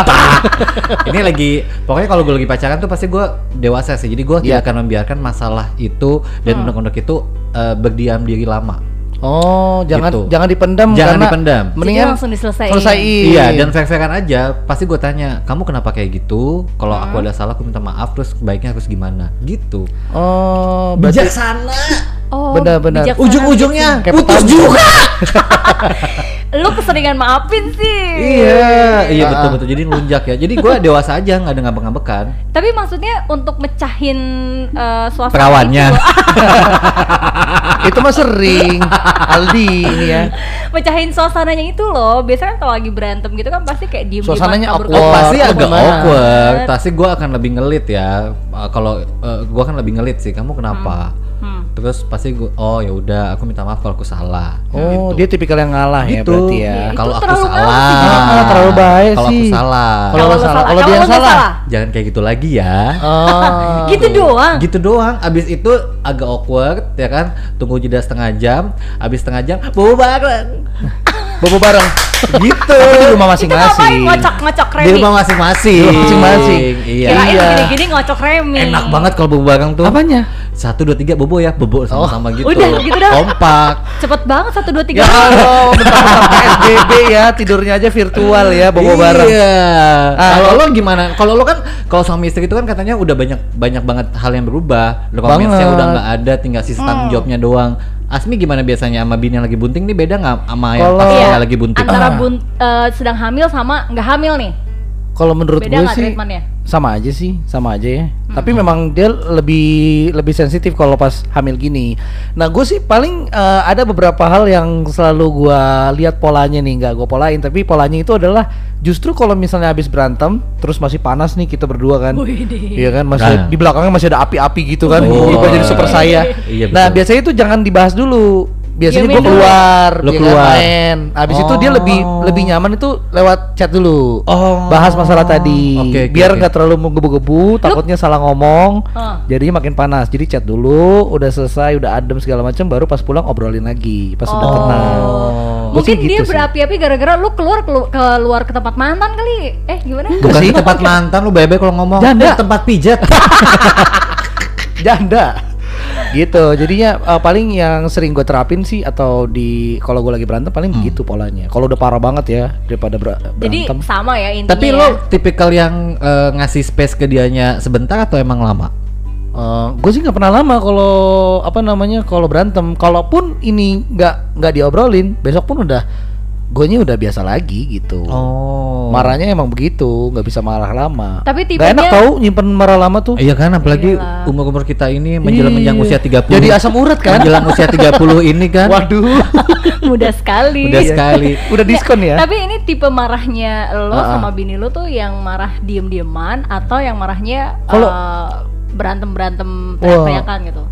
Ini lagi pokoknya kalau gue lagi pacaran tuh pasti gue dewasa sih. Jadi gue Iya. tidak akan membiarkan masalah itu dan undang-undang itu eh, berdiam diri lama. Oh, jangan Gitu. jangan dipendam Jangan karena dipendam. Mendingan Jadi langsung diselesaiin. selesaiin. Iya dan fair-fairan aja. Pasti gue tanya, kamu kenapa kayak gitu? Kalau aku ada salah, aku minta maaf. Terus baiknya harus gimana? Gitu. Oh, berarti Bijaksana. Oh, Benar-benar. Ujung-ujungnya putus juga. Lu keseringan maafin sih. Iya, iya Ah. betul betul. Jadi ngelunjak ya. Jadi gue dewasa aja, nggak ada ngambek-ngambekan. Tapi maksudnya untuk mecahin eh, suasana Perawannya. itu, itu mah sering Aldi ini ya. mecahin suasananya itu loh. Biasanya kan kalau lagi berantem gitu kan pasti kayak diem Suasananya awkward. Oh, pasti agak gimana? awkward. Pasti gue akan lebih ngelit ya. Uh, Kalau uh, gue akan lebih ngelit sih. Kamu kenapa? Hmm. Terus pasti gue, oh ya udah, aku minta maaf kalau aku salah. Oh, Gitu. dia tipikal yang ngalah ya gitu. berarti ya. Itu Kalau aku terlalu salah, ngalah Ah, terlalu baik kalau aku salah, Kalau lu salah, kalau dia nggak salah. jangan kayak gitu lagi ya. Oh. Gitu doang. Gitu doang. Abis itu agak awkward ya kan. Tunggu jeda setengah jam. Abis setengah jam, bareng. Bobo bareng. gitu. Tapi di rumah masing-masing. ngocok-ngocok remi? Di rumah masing-masing. Rumah masing-masing. Iya. Kirain Iya. gini-gini ngocok remi. Enak banget kalau bobo bareng tuh. Apanya? Satu dua tiga bobo ya, bobo sama-sama gitu. Udah, gitu dah. Kompak. Cepet banget satu dua tiga. Ya Allah, PSBB ya, tidurnya aja virtual ya, bobo bareng. Iya. Ah, kalau lo- lo gimana? Kalau lo kan kalau suami istri itu kan katanya udah banyak banyak banget hal yang berubah. Romansnya Banget. udah nggak ada, tinggal sisa tanggung Hmm. jawabnya doang. Asmi gimana biasanya sama bini yang lagi bunting nih beda nggak sama yang pas Iya, yang lagi bunting? Antara Ah. bun, eh, sedang hamil sama nggak hamil nih. Kalau menurut Beda gue sih treatmentnya? sama aja sih, sama aja ya. Tapi memang dia lebih lebih sensitif kalau pas hamil gini. Nah, gue sih paling eh, ada beberapa hal yang selalu gue lihat polanya nih, nggak gue polain, tapi polanya itu adalah justru kalau misalnya habis berantem, terus masih panas nih kita berdua kan, iya kan, masih Nah. di belakangnya masih ada api-api gitu kan, Oh, jadi super saya. iya, nah, betul. biasanya itu jangan dibahas dulu. Biasanya Diemin gue keluar, Lu dia kan keluar. main. Habis itu dia Oh. lebih lebih nyaman itu lewat chat dulu. Oh. Bahas masalah tadi. Oke, oke, Biar nggak terlalu menggebu-gebu, takutnya salah ngomong. Ah. Jadinya makin panas. Jadi chat dulu, udah selesai, udah adem segala macam, baru pas pulang obrolin lagi. Pas udah Oh. tenang. Gua sih Mungkin dia gitu sih. berapi-api gara-gara lu keluar kelu- keluar ke tempat mantan kali. Eh gimana? Bukan sih. di tempat mantan lu bebe kalau ngomong. Janda. Eh, tempat pijat. janda gitu jadinya eh, paling yang sering gue terapin sih atau di kalau gue lagi berantem paling begitu polanya kalau udah parah banget ya daripada ber- Jadi berantem sama ya intinya. Tapi ya. lo tipikal yang eh, ngasih space ke dianya sebentar atau emang lama? gue sih nggak pernah lama kalau apa namanya kalau berantem kalaupun ini nggak nggak diobrolin besok pun udah gue udah biasa lagi gitu Oh. marahnya emang begitu nggak bisa marah lama Tapi Nggak enak tipenya- tau nyimpen marah lama tuh Iya kan apalagi umur-umur kita ini menjelang menjelang usia 30. jadi asam urat kan Menjelang usia 30 ini kan. waduh mudah sekali. Udah sekali. udah diskon ya Tapi ini tipe marahnya lo Ah, ah. sama bini lo tuh yang marah diem-dieman atau yang marahnya Kalau- berantem berantem Wah. teriak-teriakan gitu.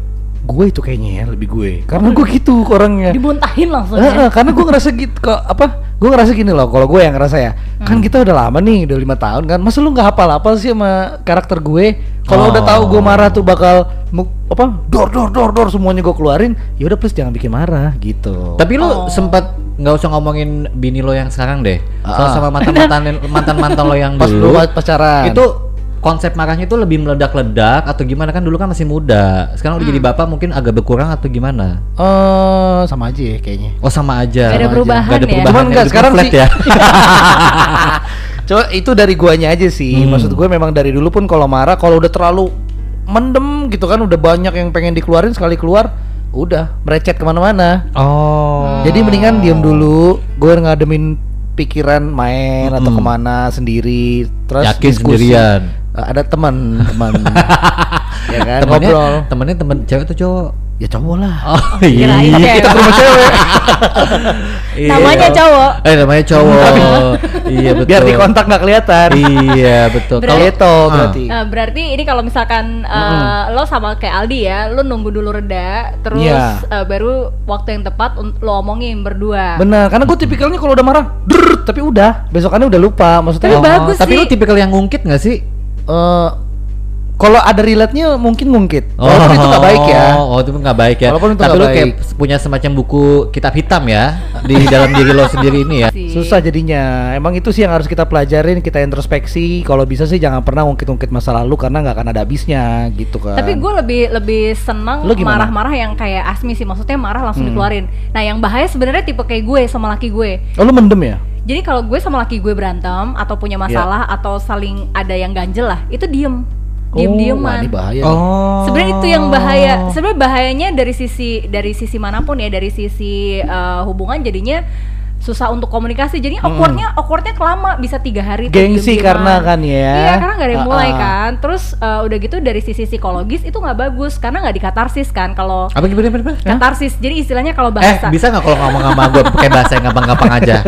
Gue itu kayaknya ya lebih gue karena gue gitu orangnya Dibuntahin langsung Eh, ya. eh, karena gue ngerasa gitu kok apa gue ngerasa gini loh kalau gue yang ngerasa ya kan kita udah lama nih udah lima tahun kan masa lu nggak hafal apa sih sama karakter gue kalau udah tahu gue marah tuh bakal apa dor dor dor dor semuanya gue keluarin ya udah please jangan bikin marah gitu Tapi lu Oh. sempat nggak usah ngomongin bini lo yang sekarang deh. Soal Ah. sama mantan-mantan mantan-mantan lo yang pas dulu. lu pacaran Itu konsep marahnya itu lebih meledak-ledak atau gimana kan dulu kan masih muda. Sekarang udah jadi bapak mungkin agak berkurang atau gimana? eh sama aja ya kayaknya Oh sama aja. Nggak ada Sama aja. perubahan Nggak ada ya? perubahan. Cuman nggak, Hidupnya sekarang sih- ya. Coba itu dari guanya aja sih. Hmm. Maksud gue memang dari dulu pun kalau marah kalau udah terlalu mendem gitu kan udah banyak yang pengen dikeluarin sekali keluar udah merecet ke mana-mana. Oh. Jadi mendingan diem dulu, gue ngademin pikiran main atau Mm-mm. ke mana sendiri, terus Yakin diskusi. sendirian. Eh, ada teman, teman, ya kan temennya, ngobrol. temennya temen cewek atau cowok? Ya cowok lah. Oh iya. cewek. Kita ke rumah cewek. Iya. Namanya cowok. Eh namanya cowok. iya betul. Biar di kontak nggak kelihatan. Iya betul. Berarti- Gitu Ah. berarti. Nah, berarti ini kalau misalkan uh, lo sama kayak Aldi ya, lo nunggu dulu reda, terus Iya. uh, baru waktu yang tepat lo omongin berdua. Benar, karena gue tipikalnya kalau udah marah, drrrt, tapi udah, besokannya udah lupa. Maksudnya Tapi Oh, bagus Tapi sih. lu tipikal yang ngungkit gak sih? Eh, kalau ada relate-nya mungkin ngungkit. Walaupun itu nggak baik ya. Oh, itu nggak baik ya. Walaupun itu Tapi lu baik. kayak punya semacam buku kitab hitam ya di dalam diri lo sendiri ini ya. Susah jadinya. Emang itu sih yang harus kita pelajarin, kita introspeksi. Kalau bisa sih jangan pernah ngungkit-ngungkit masa lalu karena nggak akan ada habisnya gitu kan. Tapi gue lebih lebih gimana? marah-marah yang kayak Asmi sih, maksudnya marah langsung Hmm. dikeluarin. Nah yang bahaya sebenarnya tipe kayak gue sama laki gue. Oh, lu mendem ya? Jadi kalau gue sama laki gue berantem atau punya Iya. masalah atau saling ada yang ganjel lah, itu diem, Oh, wah, diem-dieman. ini bahaya. Oh. Sebenarnya itu yang bahaya. Sebenarnya bahayanya dari sisi dari sisi mana pun ya, dari sisi uh, hubungan jadinya susah untuk komunikasi. Jadi awkwardnya awkwardnya kelama bisa tiga hari. tuh Gengsi diem-dieman. karena kan ya. Iya karena nggak ada yang mulai Ah, ah. kan. Terus uh, udah gitu dari sisi psikologis itu nggak bagus karena nggak dikatarsis kan. Kalau Apa gimana gimana? katarsis, jadi istilahnya kalau Eh, bahasa. bisa nggak kalau ngomong sama gue pakai bahasa yang gampang-gampang aja?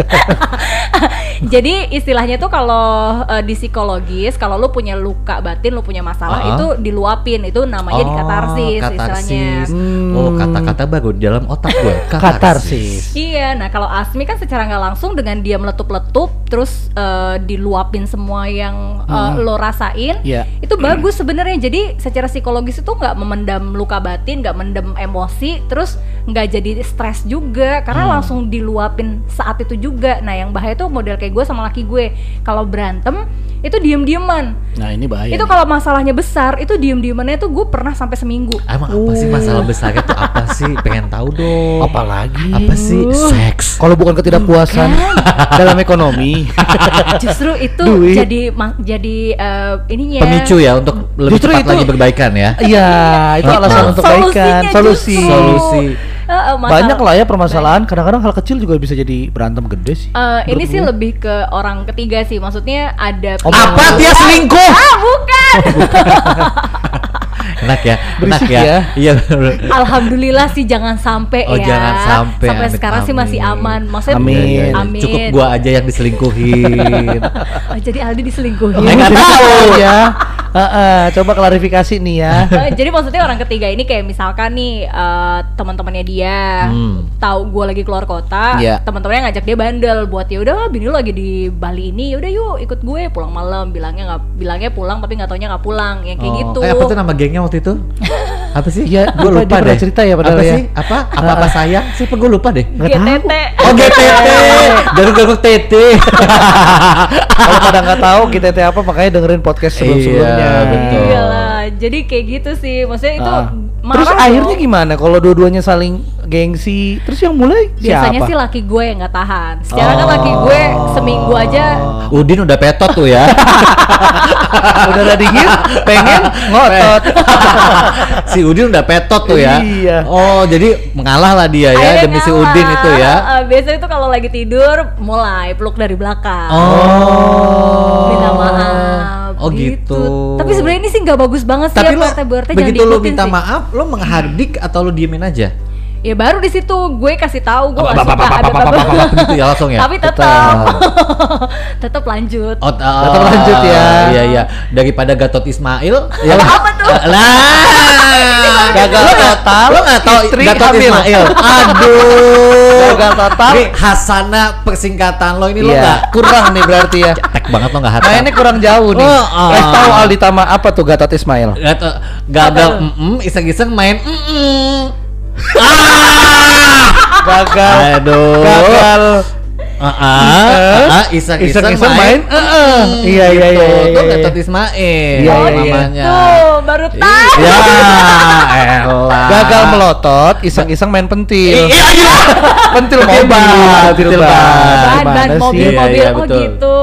Jadi istilahnya tuh kalau uh, di psikologis kalau lu punya luka batin, lu punya masalah Ah. itu diluapin, itu namanya dikatarsis istilahnya. Hmm. Oh, kata-kata bagus di dalam otak gue. Katarsis. Iya, nah kalau Asmi kan secara nggak langsung dengan dia meletup-letup, terus eh, diluapin semua yang eh, Hmm. lo rasain, Iya. itu bagus sebenarnya. Jadi secara psikologis itu nggak memendam luka batin, nggak mendam emosi, terus nggak jadi stres juga, karena Hmm. langsung diluapin saat itu juga. Nah yang bahaya tuh model kayak gue sama laki gue, kalau berantem itu diem-dieman. Nah, ini bahaya. itu kalau masalahnya besar, itu diem-diemannya tuh gue pernah sampai seminggu. Emang apa sih masalah besarnya tuh apa sih? Pengen tahu dong. apalagi Apa sih? Seks. kalau bukan ketidakpuasan dalam ekonomi. Justru itu Duit. jadi jadi eh, ininya Pemicu ya untuk lebih Justru cepat itu- lagi berbaikan ya. Iya, itu Itu alasan untuk solusinya baikan, solusi. justru. Solusi. Masalah- Banyak lah ya permasalahan. Kadang-kadang hal kecil juga bisa jadi berantem gede sih. Eh, ini sih gue. lebih ke orang ketiga sih, maksudnya ada Oh, Apa dia selingkuh? Ah, bukan. Enak ya, enak ya. ya. Iya. Alhamdulillah sih jangan sampai Oh, ya. jangan sampai, Sampai sekarang sih masih amin. aman. Maksudnya Amin. Iya, iya, iya. amin. Cukup gua aja yang diselingkuhin. Oh, jadi Aldi diselingkuhin. Eh, nggak tahu. ya. Heeh, coba klarifikasi nih ya. Eh, jadi maksudnya orang ketiga ini kayak misalkan nih eh, teman-temannya dia Hmm. tahu gue lagi keluar kota, Iya. teman-temannya ngajak dia bandel buat ya udah bini lu lagi di Bali ini, yaudah yuk ikut gue pulang malam, bilangnya nggak bilangnya pulang tapi nggak taunya nggak pulang, yang kayak Oh. gitu. Eh, apa tuh nama gengnya waktu itu? apa sih? Iya, gue lupa, dia deh. cerita ya padahal apa ya. sih? Apa? Apa apa sayang? Siapa gue lupa deh. GTT. Oh GTT, garuk-garuk TT. Kalau pada nggak tahu kita teh apa makanya dengerin podcast sebelum-sebelumnya. Iya, betul. Iya lah, jadi kayak gitu sih, maksudnya itu Ah. marah Terus dong. akhirnya gimana kalau dua-duanya saling gengsi? Terus yang mulai Biasanya siapa? sih laki gue yang nggak tahan. Secara kan Oh. laki gue seminggu aja Udin udah petot tuh ya. udah ada dingin, pengen ngotot. si Udin udah petot tuh ya. Iya. Oh, jadi mengalah lah dia ya Akhirnya demi si. Udin itu ya. Eh, biasanya itu kalau lagi tidur mulai peluk dari belakang. Oh. Minta maaf. Oh gitu. Tapi sebenarnya ini sih nggak bagus banget sih Tapi ya lo jangan begitu lo minta sih. maaf, lo menghardik atau lo diemin aja? Ya baru di situ gue kasih tahu gue nggak Apa, apa, suka ada apa, apa, apa, apa, gitu ya langsung ya? Tapi tetap tetap lanjut. Oh, oh, Tetap lanjut ya. Iya iya. Daripada Gatot Ismail. ya Apa tuh? Lah. Gagal Lo nggak- total, Lo nggak tahu Gatot. Ismail. Aduh. Gagal total. Ini Hasana persingkatan lo ini lo Iya, nggak kurang nih berarti ya. Cetek banget lo nggak hafal. Mainnya kurang jauh nih. Oh, oh. Eh tahu Aldi Tama apa tuh Gatot Ismail? Gatot gagal mm iseng-iseng main mm ah Gagal. aduh Gagal. Ah ah, ah, ah, iseng-iseng Iseng-iseng main, main, eh, eh. Mm, Iya, iya, gitu. iya, iya, Tuh iya. Gatot Ismail Iya, iya, iya. namanya gitu, baru tahu. ya elah Gagal melotot, iseng-iseng main pentil. iya iya pentil Pentil mobil, pentil ban. ban. mobil Iya, mobil iya, oh betul. gitu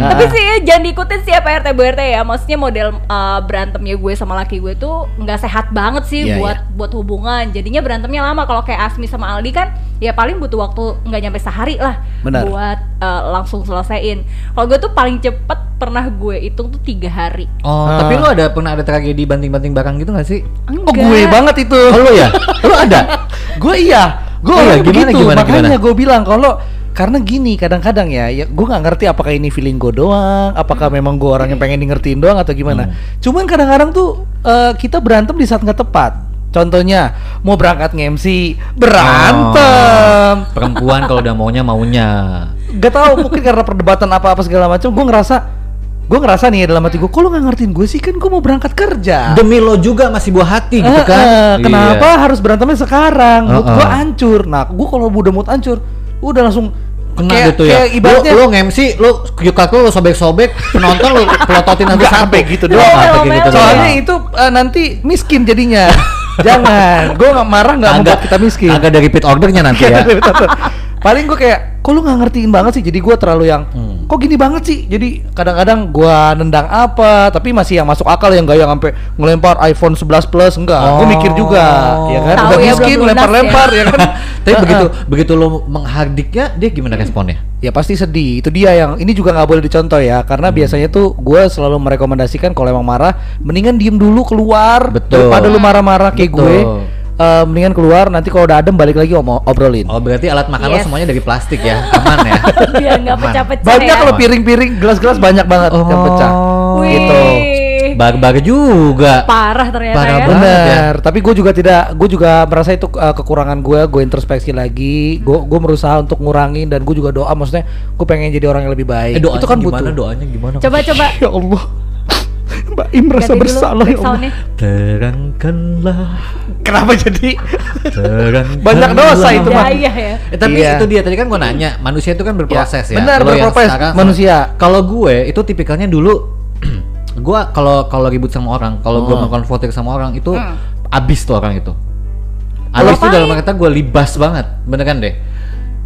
tapi Ah. sih jangan diikutin sih apa RT Bu RT ya maksudnya model uh, berantemnya gue sama laki gue tuh nggak sehat banget sih Iya, buat buat hubungan jadinya berantemnya lama kalau kayak Asmi sama Aldi kan ya paling butuh waktu nggak nyampe sehari lah Benar. buat uh, langsung selesaiin kalau gue tuh paling cepet pernah gue hitung tuh tiga hari oh Ah. tapi lo ada pernah ada tragedi banting-banting barang gitu gak sih Oh gue banget itu. oh lo ya lo ada gue iya. Gue Oh iya, gimana, begitu. gimana, Makanya gimana? gue bilang kalau karena gini kadang-kadang ya, ya gue nggak ngerti apakah ini feeling gue doang, apakah memang gue orang yang pengen di ngertiin doang atau gimana. Cuman kadang-kadang tuh eh, kita berantem di saat nggak tepat. Contohnya mau berangkat nge-MC berantem. Oh, perempuan kalau udah maunya maunya Gak tahu mungkin karena perdebatan apa-apa segala macam. Gue ngerasa gue ngerasa nih dalam hati gue, kok lo nggak ngertiin gue sih kan gue mau berangkat kerja. demi lo juga masih buah hati gitu kan eh, kenapa Iya. harus berantemnya sekarang? Mood Heeh. gua hancur. Nah, gua kalau udah mood hancur, udah langsung kena kayak, gitu ya kayak ibaratnya lo, lo nge-MC lo yukat lo sobek-sobek penonton lo pelototin satu sampai gitu doang. sampai gitu doang. soalnya itu eh, nanti miskin jadinya. Jangan, gua nggak marah nggak membuat kita miskin. agak dari repeat ordernya nanti ya Paling gua kayak, kok lu nggak ngertiin banget sih? Jadi gua terlalu yang, Hmm. Kok gini banget sih? Jadi kadang-kadang gua nendang apa, tapi masih yang masuk akal yang gak yang sampai ngelempar iPhone 11 Plus enggak. Gua mikir juga, ya kan? Tahu Udah ya, miskin lempar-lempar ya. kan? tapi begitu begitu lo menghardiknya dia gimana responnya Ya pasti sedih. Itu dia yang ini juga nggak boleh dicontoh ya, karena Hmm. biasanya tuh gue selalu merekomendasikan kalau emang marah, mendingan diem dulu keluar. Betul. Daripada lu marah-marah kayak Betul. gue, eh, mendingan keluar. Nanti kalau udah adem balik lagi om obrolin. oh berarti alat makan lo Yes. semuanya dari plastik ya aman ya biar nggak Aman. pecah-pecah Banyak ya. kalau piring-piring, gelas-gelas banyak banget yang pecah. Wih, Gitu. Bar-bar juga parah ternyata Parah ya. Bener. Tapi gue juga tidak, gue juga merasa itu eh, kekurangan gue. Gue introspeksi lagi. Gue gue berusaha untuk ngurangin dan gue juga doa. Maksudnya gue pengen jadi orang yang lebih baik. eh, doanya itu kan gimana butuh. doanya gimana coba-coba Ya Allah. Mbak Im merasa ganti dulu bersalah ya Allah. terangkanlah Kenapa jadi terangkanlah Banyak dosa itu, ya mah. iya ya Eh, tapi Iya. itu dia tadi kan gue nanya manusia itu kan berproses ya. benar, Lo yang berproses, sekarang- manusia. Kalau gue itu tipikalnya dulu gue kalau kalau ribut sama orang, kalau gue Hmm. mengkonfrontir sama orang itu Hmm. abis tuh orang itu. Abis itu dalam kata gue libas banget, beneran deh.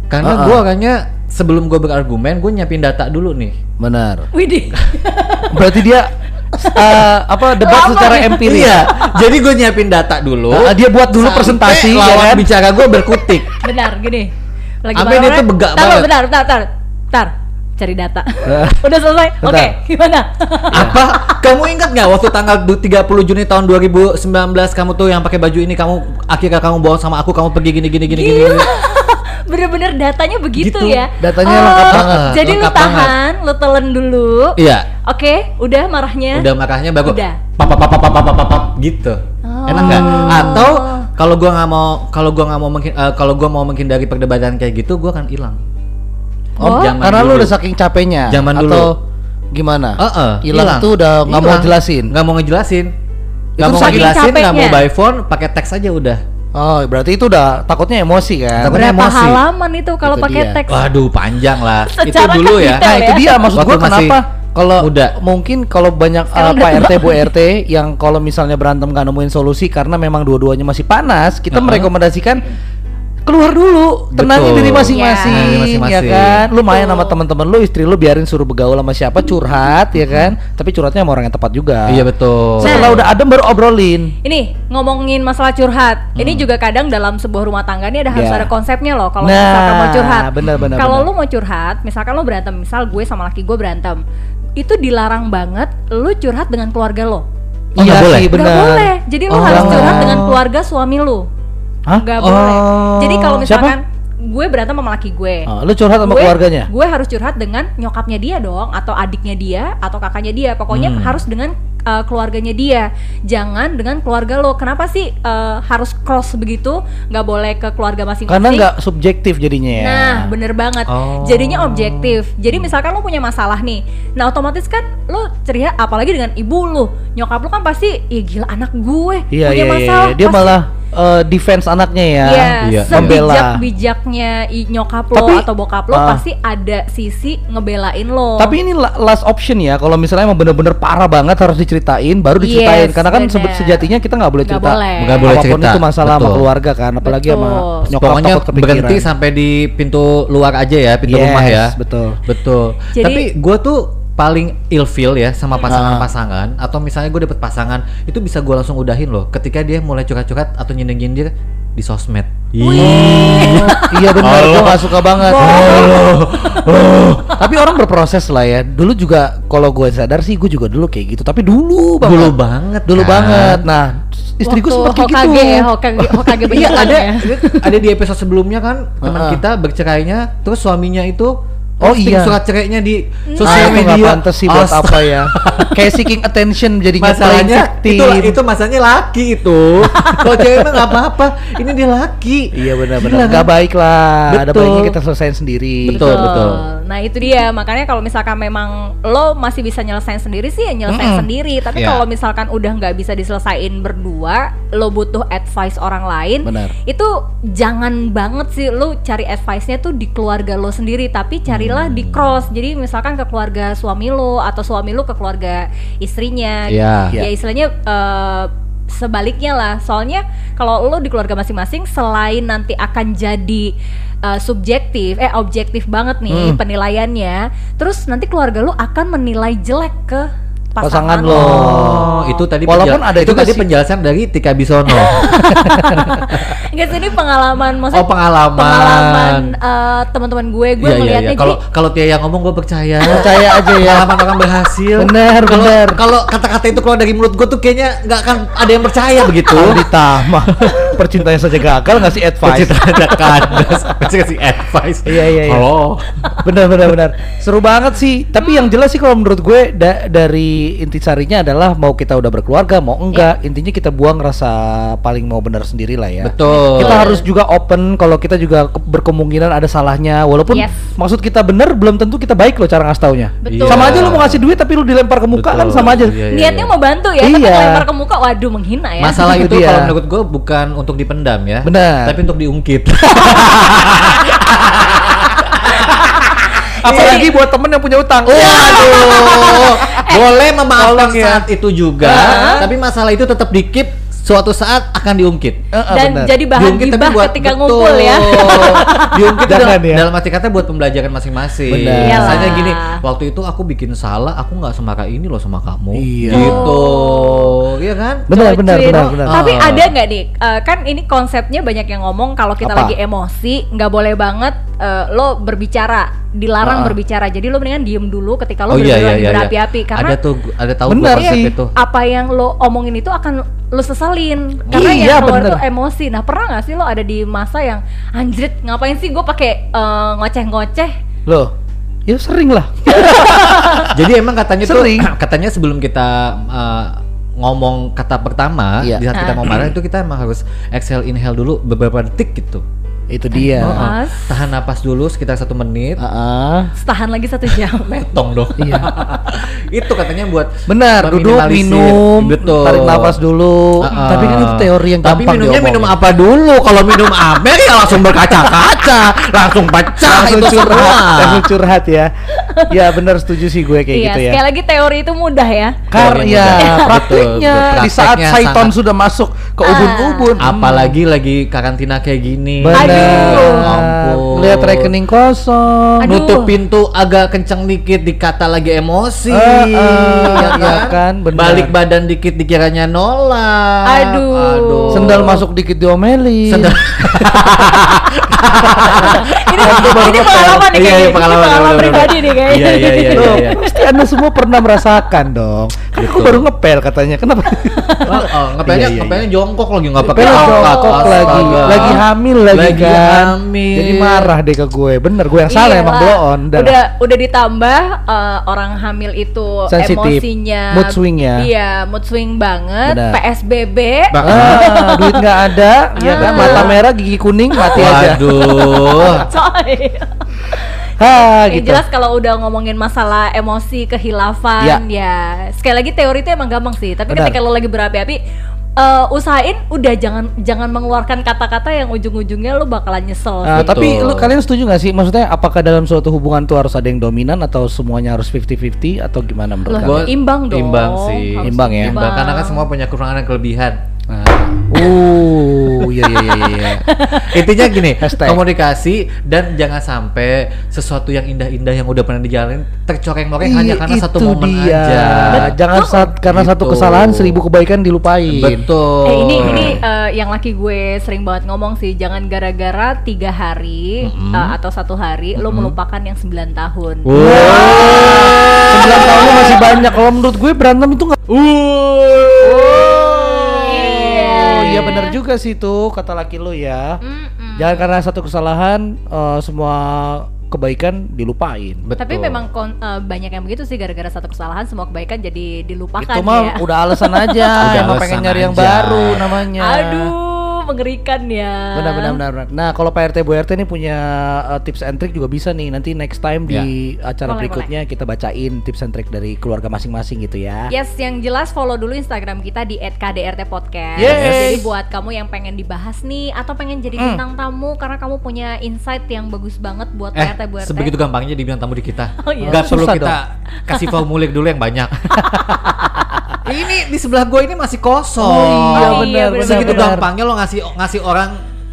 Karena Uh-uh. gue orangnya sebelum gue berargumen, gue nyiapin data dulu nih. Benar. Widih Berarti dia eh, apa debat Lama secara ya? empiris. Iya, jadi gue nyiapin data dulu. Ah, dia buat dulu sampai presentasi, ya lawan kan? bicara gue berkutik. benar gini lagi marah-marah, tuh begak tar, banget. bentar bentar bentar bentar cari data Eh. udah selesai oke Bentar. gimana Apa? Kamu ingat nggak waktu tanggal du- 30 Juni tahun 2019 kamu tuh yang pakai baju ini kamu akhirnya kamu bawa sama aku kamu pergi gini gini gini gini. Bener-bener datanya begitu Gitu. ya Datanya Oh, lengkap banget. jadi lu Lengkap tahan lu telan dulu Iya. Oke, udah marahnya. Udah marahnya baru Udah. pap pap pap pap pap pap, pap, gitu. Oh. Enak nggak? Atau kalau gua nggak mau kalau gua nggak mau mungkin kalau gua mau menghindari perdebatan kayak gitu, gua akan hilang. Oh, zaman Karena lu dulu. udah saking capeknya. Zaman atau dulu. gimana? Heeh, hilang tuh udah nggak mau jelasin. Nggak mau ngejelasin. Nggak mau ngejelasin, nggak mau by phone, pakai teks aja udah. Oh, berarti itu udah takutnya emosi kan? Takutnya Berapa emosi. halaman itu kalau pakai teks? Waduh, panjang lah. itu dulu kan ya. detail Nah, itu ya. dia maksud Waktu gua masih kenapa kalau muda. mungkin kalau banyak uh, Pak RT Bu RT yang kalau misalnya berantem gak nemuin solusi karena memang dua-duanya masih panas, kita Uh-huh. merekomendasikan keluar dulu, tenangin Betul. diri masing-masing, Ya. Tenangin ya kan? Lu main sama teman-teman lu, istri lu biarin suruh bergaul sama siapa, curhat, ya kan? Tapi curhatnya sama orang yang tepat juga. Iya betul. Setelah Nah. udah adem baru obrolin. Ini ngomongin masalah curhat. Ini juga kadang dalam sebuah rumah tangga ini ada harus Hmm. Ya. ada konsepnya loh kalau Nah, misalkan mau curhat. benar, benar, Kalau lu mau curhat, misalkan lu berantem, misal gue sama laki gue berantem. Itu dilarang banget lu curhat dengan keluarga lo. Oh, nggak boleh? benar. boleh. Jadi lu Oh. harus curhat dengan keluarga suami lu. Hah? Nggak Oh. boleh. Jadi kalau Siapa? misalkan gue berantem sama laki gue. Oh, lu curhat sama gue, keluarganya? Gue harus curhat dengan nyokapnya dia dong, atau adiknya dia, atau kakaknya dia. Pokoknya Hmm. harus dengan uh, keluarganya dia. Jangan dengan keluarga lo. Kenapa sih uh, harus cross begitu? Nggak boleh ke keluarga masing-masing. Karena nggak subjektif jadinya ya. Nah, bener banget. Oh. Jadinya objektif. Jadi misalkan lo punya masalah nih, nah otomatis kan lo ceria, apalagi dengan ibu lo, nyokap lo kan pasti, ya gila anak gue Iya punya iya iya. masalah. Dia pasti- malah uh, defense anaknya ya. Iya, Iya. sebijak-bijaknya i- nyokap lo Tapi, atau bokap lo ah. pasti ada sisi ngebelain lo. Tapi ini la- last option ya. Kalau misalnya emang bener-bener parah banget harus diceritain, baru diceritain. Yes, Karena kan bener. sejatinya kita nggak boleh cerita. boleh. Nggak boleh Apa pun cerita, itu masalah sama betul. keluarga kan, apalagi sama Betul. nyokap Pokoknya takut kepikiran. berhenti sampai di pintu luar aja ya, pintu Yes, rumah ya. betul. Betul. Jadi- Tapi gue tuh paling ilfeel ya sama pasangan-pasangan atau misalnya gue dapet pasangan itu bisa gue langsung udahin loh ketika dia mulai curhat-curhat atau nyindir-nyindir di sosmed. Oh, iya benar, Allah. gue gak suka banget. Oh. Tapi orang berproses lah ya. Dulu juga kalau gue sadar sih, gue juga dulu kayak gitu. Tapi dulu banget. Dulu banget, Dulu kan? banget. Nah, istri gue sempat kayak gitu. Hokage ya, Hokage, Hokage Iya ada ya. ada di episode sebelumnya kan teman Heeh. kita bercerainya terus suaminya itu Oh, posting iya. surat cerainya di Ah, sosial itu nggak media. pantas sih buat Astaga. apa ya? Kayak seeking attention jadinya Masalahnya itu itu masalahnya laki itu. Kalau cewek mah nggak apa-apa. Ini dia laki. Iya benar-benar. kan? Gak baik lah. Ada Betul. baiknya kita selesaiin sendiri. Betul, betul. Nah itu dia makanya kalau misalkan memang lo masih bisa nyelesain sendiri sih ya nyelesain Mm-mm. sendiri. Tapi Iya. kalau misalkan udah nggak bisa diselesain berdua, lo butuh advice orang lain. Benar. Itu jangan banget sih lo cari advice-nya tuh di keluarga lo sendiri, tapi carilah di cross. Jadi misalkan ke keluarga suami lo atau suami lo ke keluarga istrinya. Iya. Ya istilahnya eh, sebaliknya lah. Soalnya kalau lo di keluarga masing-masing selain nanti akan jadi eh, subjektif, eh objektif banget nih Hmm. penilaiannya. Terus nanti keluarga lo akan menilai jelek ke Pasangan pasangan, lo. Oh, itu tadi Walaupun ada itu tadi penjelasan dari Tika Bisono. Enggak sih ini pengalaman maksudnya oh, pengalaman. pengalaman eh, teman-teman gue, gue Iya, iya, melihatnya iya. Kalau jadi kalau Tia yang ngomong gue percaya. Percaya aja ya. Pengalaman orang berhasil. Bener, Kalau- bener. Kalau kata-kata itu keluar dari mulut gue tuh kayaknya nggak akan ada yang percaya begitu. Kalau percintaan saja gagal ngasih advice. Pecinta ada kandas, kasih kasih advice. Iya, iya, iya. Halo. benar benar benar seru banget sih tapi yang jelas sih kalau menurut gue da- dari intisarinya adalah mau kita udah berkeluarga mau enggak intinya kita buang rasa paling mau benar sendiri lah ya Betul. kita harus juga open kalau kita juga ke- berkemungkinan ada salahnya walaupun Yes. maksud kita benar belum tentu kita baik loh cara ngasih taunya Betul. sama aja lu mau ngasih duit tapi lu dilempar ke muka kan Betul. sama aja Iya, iya, niatnya iya. mau bantu ya, tapi Iya. lempar ke muka, waduh menghina ya. Masalah Itu itu dia. kalau menurut gue bukan untuk dipendam ya. Benar. Tapi untuk diungkit. apalagi buat temen yang punya utang Waduh. Boleh memaafkan ya. saat itu juga, Ah. tapi masalah itu tetap dikip suatu saat akan diungkit. Eh, Dan benar. jadi bahan Diungkit tapi gibah buat ketika betul. ngumpul ya. Diungkit dalam, ya. dalam arti kata buat pembelajaran masing-masing. Misalnya gini, waktu itu aku bikin salah, aku nggak semarah ini loh sama kamu. Iya. Gitu. Iya kan? benar benar benar benar Tapi Ah. ada nggak nih? eh, kan ini konsepnya banyak yang ngomong kalau kita Apa? lagi emosi nggak boleh banget eh, lo berbicara, dilarang Ah. berbicara. Jadi lo mendingan diem dulu ketika lo Oh iya iya bener-bener iya. berapi-api iya. karena ada tuh ada tahu Benar sih. itu. apa yang lo omongin itu akan lo seselin karena Iya, yang keluar bener. itu emosi. Nah pernah nggak sih lo ada di masa yang anjrit ngapain sih gue pakai eh, ngoceh-ngoceh? loh ya sering lah Jadi emang katanya Sering. tuh katanya sebelum kita uh, ngomong kata pertama Iya. di saat kita Ah. mau marah itu kita emang harus exhale inhale dulu beberapa detik gitu. Itu dia. Oh, oh. Mas. Tahan napas dulu sekitar satu menit. Heeh. Setahan lagi satu jam. Metong dong. Iya. itu katanya buat Benar, duduk minum, Betul. tarik nafas dulu. Ah, Tapi kan itu teori yang Tapi gampang minumnya diomongin. minum apa dulu? Kalau minum Amer ya langsung berkaca-kaca, langsung pecah langsung itu curhat, semua. langsung curhat ya. ya benar setuju sih gue kayak iya, gitu ya. sekali lagi teori itu mudah ya. Karya praktiknya di saat Saiton sangat- sudah masuk ke Ah. ubun-ubun. Apalagi lagi karantina kayak gini. Benar. Aduh. Ampun. Lihat rekening kosong. Aduh. Nutup pintu agak kenceng dikit dikata lagi emosi. Eh, eh, ya iya kan, benar. Balik badan dikit dikiranya nolak. Aduh. Sendal masuk dikit diomelin. Sendal. ini ini pengalaman nih Iya, kayaknya. iya, Ini pengalaman, pengalaman pengalaman. pribadi nih kayaknya. Iya, iya, iya, Loh, iya. pasti anda semua pernah merasakan dong. Kan aku Betul. baru ngepel katanya. Kenapa? Oh, oh, ngepelnya, Iya, iya, ngepelnya jongkok lagi nggak pakai jongkok lagi, lagi hamil lagi, Lagi kan. hamil. Jadi marah deh ke gue. Bener, gue yang salah emang blow on. Dah. Udah udah ditambah eh, orang hamil itu emosinya Mood swing ya. Iya, mood swing banget. PSBB. Ah, duit nggak ada, ya kan mata merah, gigi kuning, mati aja. Waduh. Coy. Ha, gitu. jelas kalau udah ngomongin masalah emosi, kehilafan, ya. sekali lagi teori itu emang gampang sih. Tapi Benar. ketika lo lagi berapi-api, eh, usahain udah jangan jangan mengeluarkan kata-kata yang ujung-ujungnya lo bakalan nyesel. Ah, sih. tapi lu kalian setuju gak sih? Maksudnya apakah dalam suatu hubungan tuh harus ada yang dominan atau semuanya harus 50-50 atau gimana menurut Loh, kalian? Imbang dong. Imbang sih. Harus Imbang ya? Imbang, karena kan semua punya kekurangan dan kelebihan. Nah, Uh, iya iya iya iya. intinya gini, Hashtag. komunikasi dan jangan sampai sesuatu yang indah-indah yang udah pernah dijalanin tercoreng-coreng hanya karena satu momen dia. aja. Jangan saat karena satu Gitu. kesalahan seribu kebaikan dilupain. Betul. Eh ini ini eh, yang laki gue sering banget ngomong sih jangan gara-gara tiga hari Mm-mm. eh, atau satu hari lo melupakan yang 9 tahun. Wow. Sembilan tahunnya masih banyak. Kalau menurut gue berantem itu nggak. Iya. Juga sih tuh kata laki lu ya. Mm-mm. Jangan karena satu kesalahan eh, semua kebaikan dilupain. Betul. Tapi memang kon- eh, banyak yang begitu sih gara-gara satu kesalahan semua kebaikan jadi dilupakan itu mah ya. udah alasan aja. Udah Emang alasan pengen nyari yang aja. baru namanya. Aduh, mengerikan ya. Benar benar benar. benar. Nah, kalau Pak RT Bu RT ini punya uh, tips and trick juga bisa nih. Nanti next time di acara Boleh, berikutnya kita bacain tips and trick dari keluarga masing-masing gitu ya. Yes, yang jelas follow dulu Instagram kita di @kdrtpodcast. Yes. Jadi buat kamu yang pengen dibahas nih atau pengen jadi Hmm. bintang tamu karena kamu punya insight yang bagus banget buat Eh, PRT Bu RT. sebegitu gampangnya dibilang tamu di kita. Oh, iya. Nggak perlu kita kasih formulir dulu yang banyak. ini di sebelah gue ini masih kosong. Oh iya, Oh, benar, iya, benar, Segitu benar. gampangnya lo ngasih ngasih orang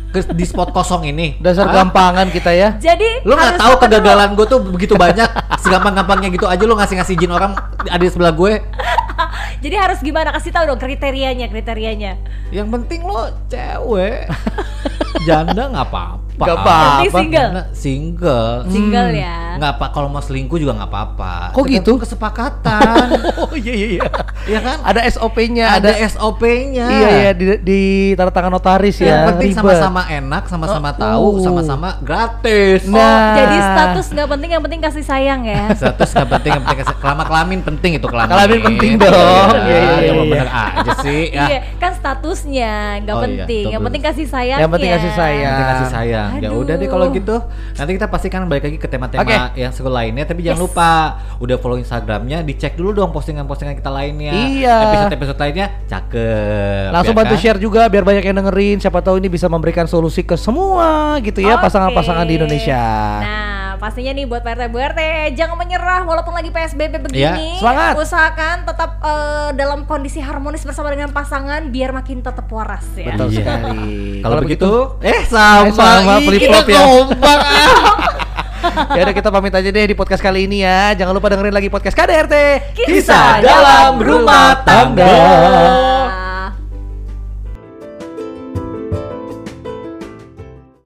ke di spot kosong ini. Dasar Hah? gampangan kita ya. Jadi Lo nggak tahu kegagalan gue tuh begitu banyak, segampang-gampangnya gitu aja lo ngasih ngasih izin orang ada di sebelah gue. Jadi harus gimana? Kasih tahu dong kriterianya, kriterianya. Yang penting lo cewek, janda nggak apa-apa. Nggak apa-apa. Yang penting single. Nah, single. Single Hmm. ya. Nggak apa kalau mau selingkuh juga nggak apa-apa. Kok gitu? Kesepakatan. Oh iya iya iya. Iya kan? Ada SOP-nya, ada, ada, SOP-nya. Iya iya di, di tanda tangan notaris Yang ya. penting ribet. sama-sama enak, sama-sama Oh, tahu, uh. sama-sama gratis. Oh, Nah. jadi status nggak penting, yang penting kasih sayang ya. Status nggak penting, yang penting kasih- kelama kelamin penting itu kelamin. Kelamin penting dong. Iya, Iya, iya, iya, iya. bener aja sih. Ya. Iya, kan statusnya nggak Oh, iya, penting. yang penting kasih sayang. Yang penting kasih sayang. Yang penting kasih sayang. Ya udah deh kalau gitu. Nanti kita pastikan balik lagi ke tema-tema Oke. yang seru lainnya. Tapi jangan Yes. lupa udah follow Instagramnya, dicek dulu dong postingan-postingan kita lainnya. Iya. Episode-episode lainnya cakep. Langsung ya bantu kan? share juga biar banyak yang dengerin. Siapa tahu ini bisa memberikan solusi ke semua gitu ya pasangan-pasangan di Indonesia. Nah, pastinya nih buat PRT Bu RT jangan menyerah walaupun lagi PSBB begini. Iya, semangat. Usahakan tetap eh, dalam kondisi harmonis bersama dengan pasangan biar makin tetap waras ya. Betul Iya. sekali. Kalau begitu, eh sama, Eh, sama, Ih, flip-flop kita ya. kompak, ah. ya udah kita pamit aja deh di podcast kali ini ya. Jangan lupa dengerin lagi podcast KDRT. Kisah dalam rumah tangga.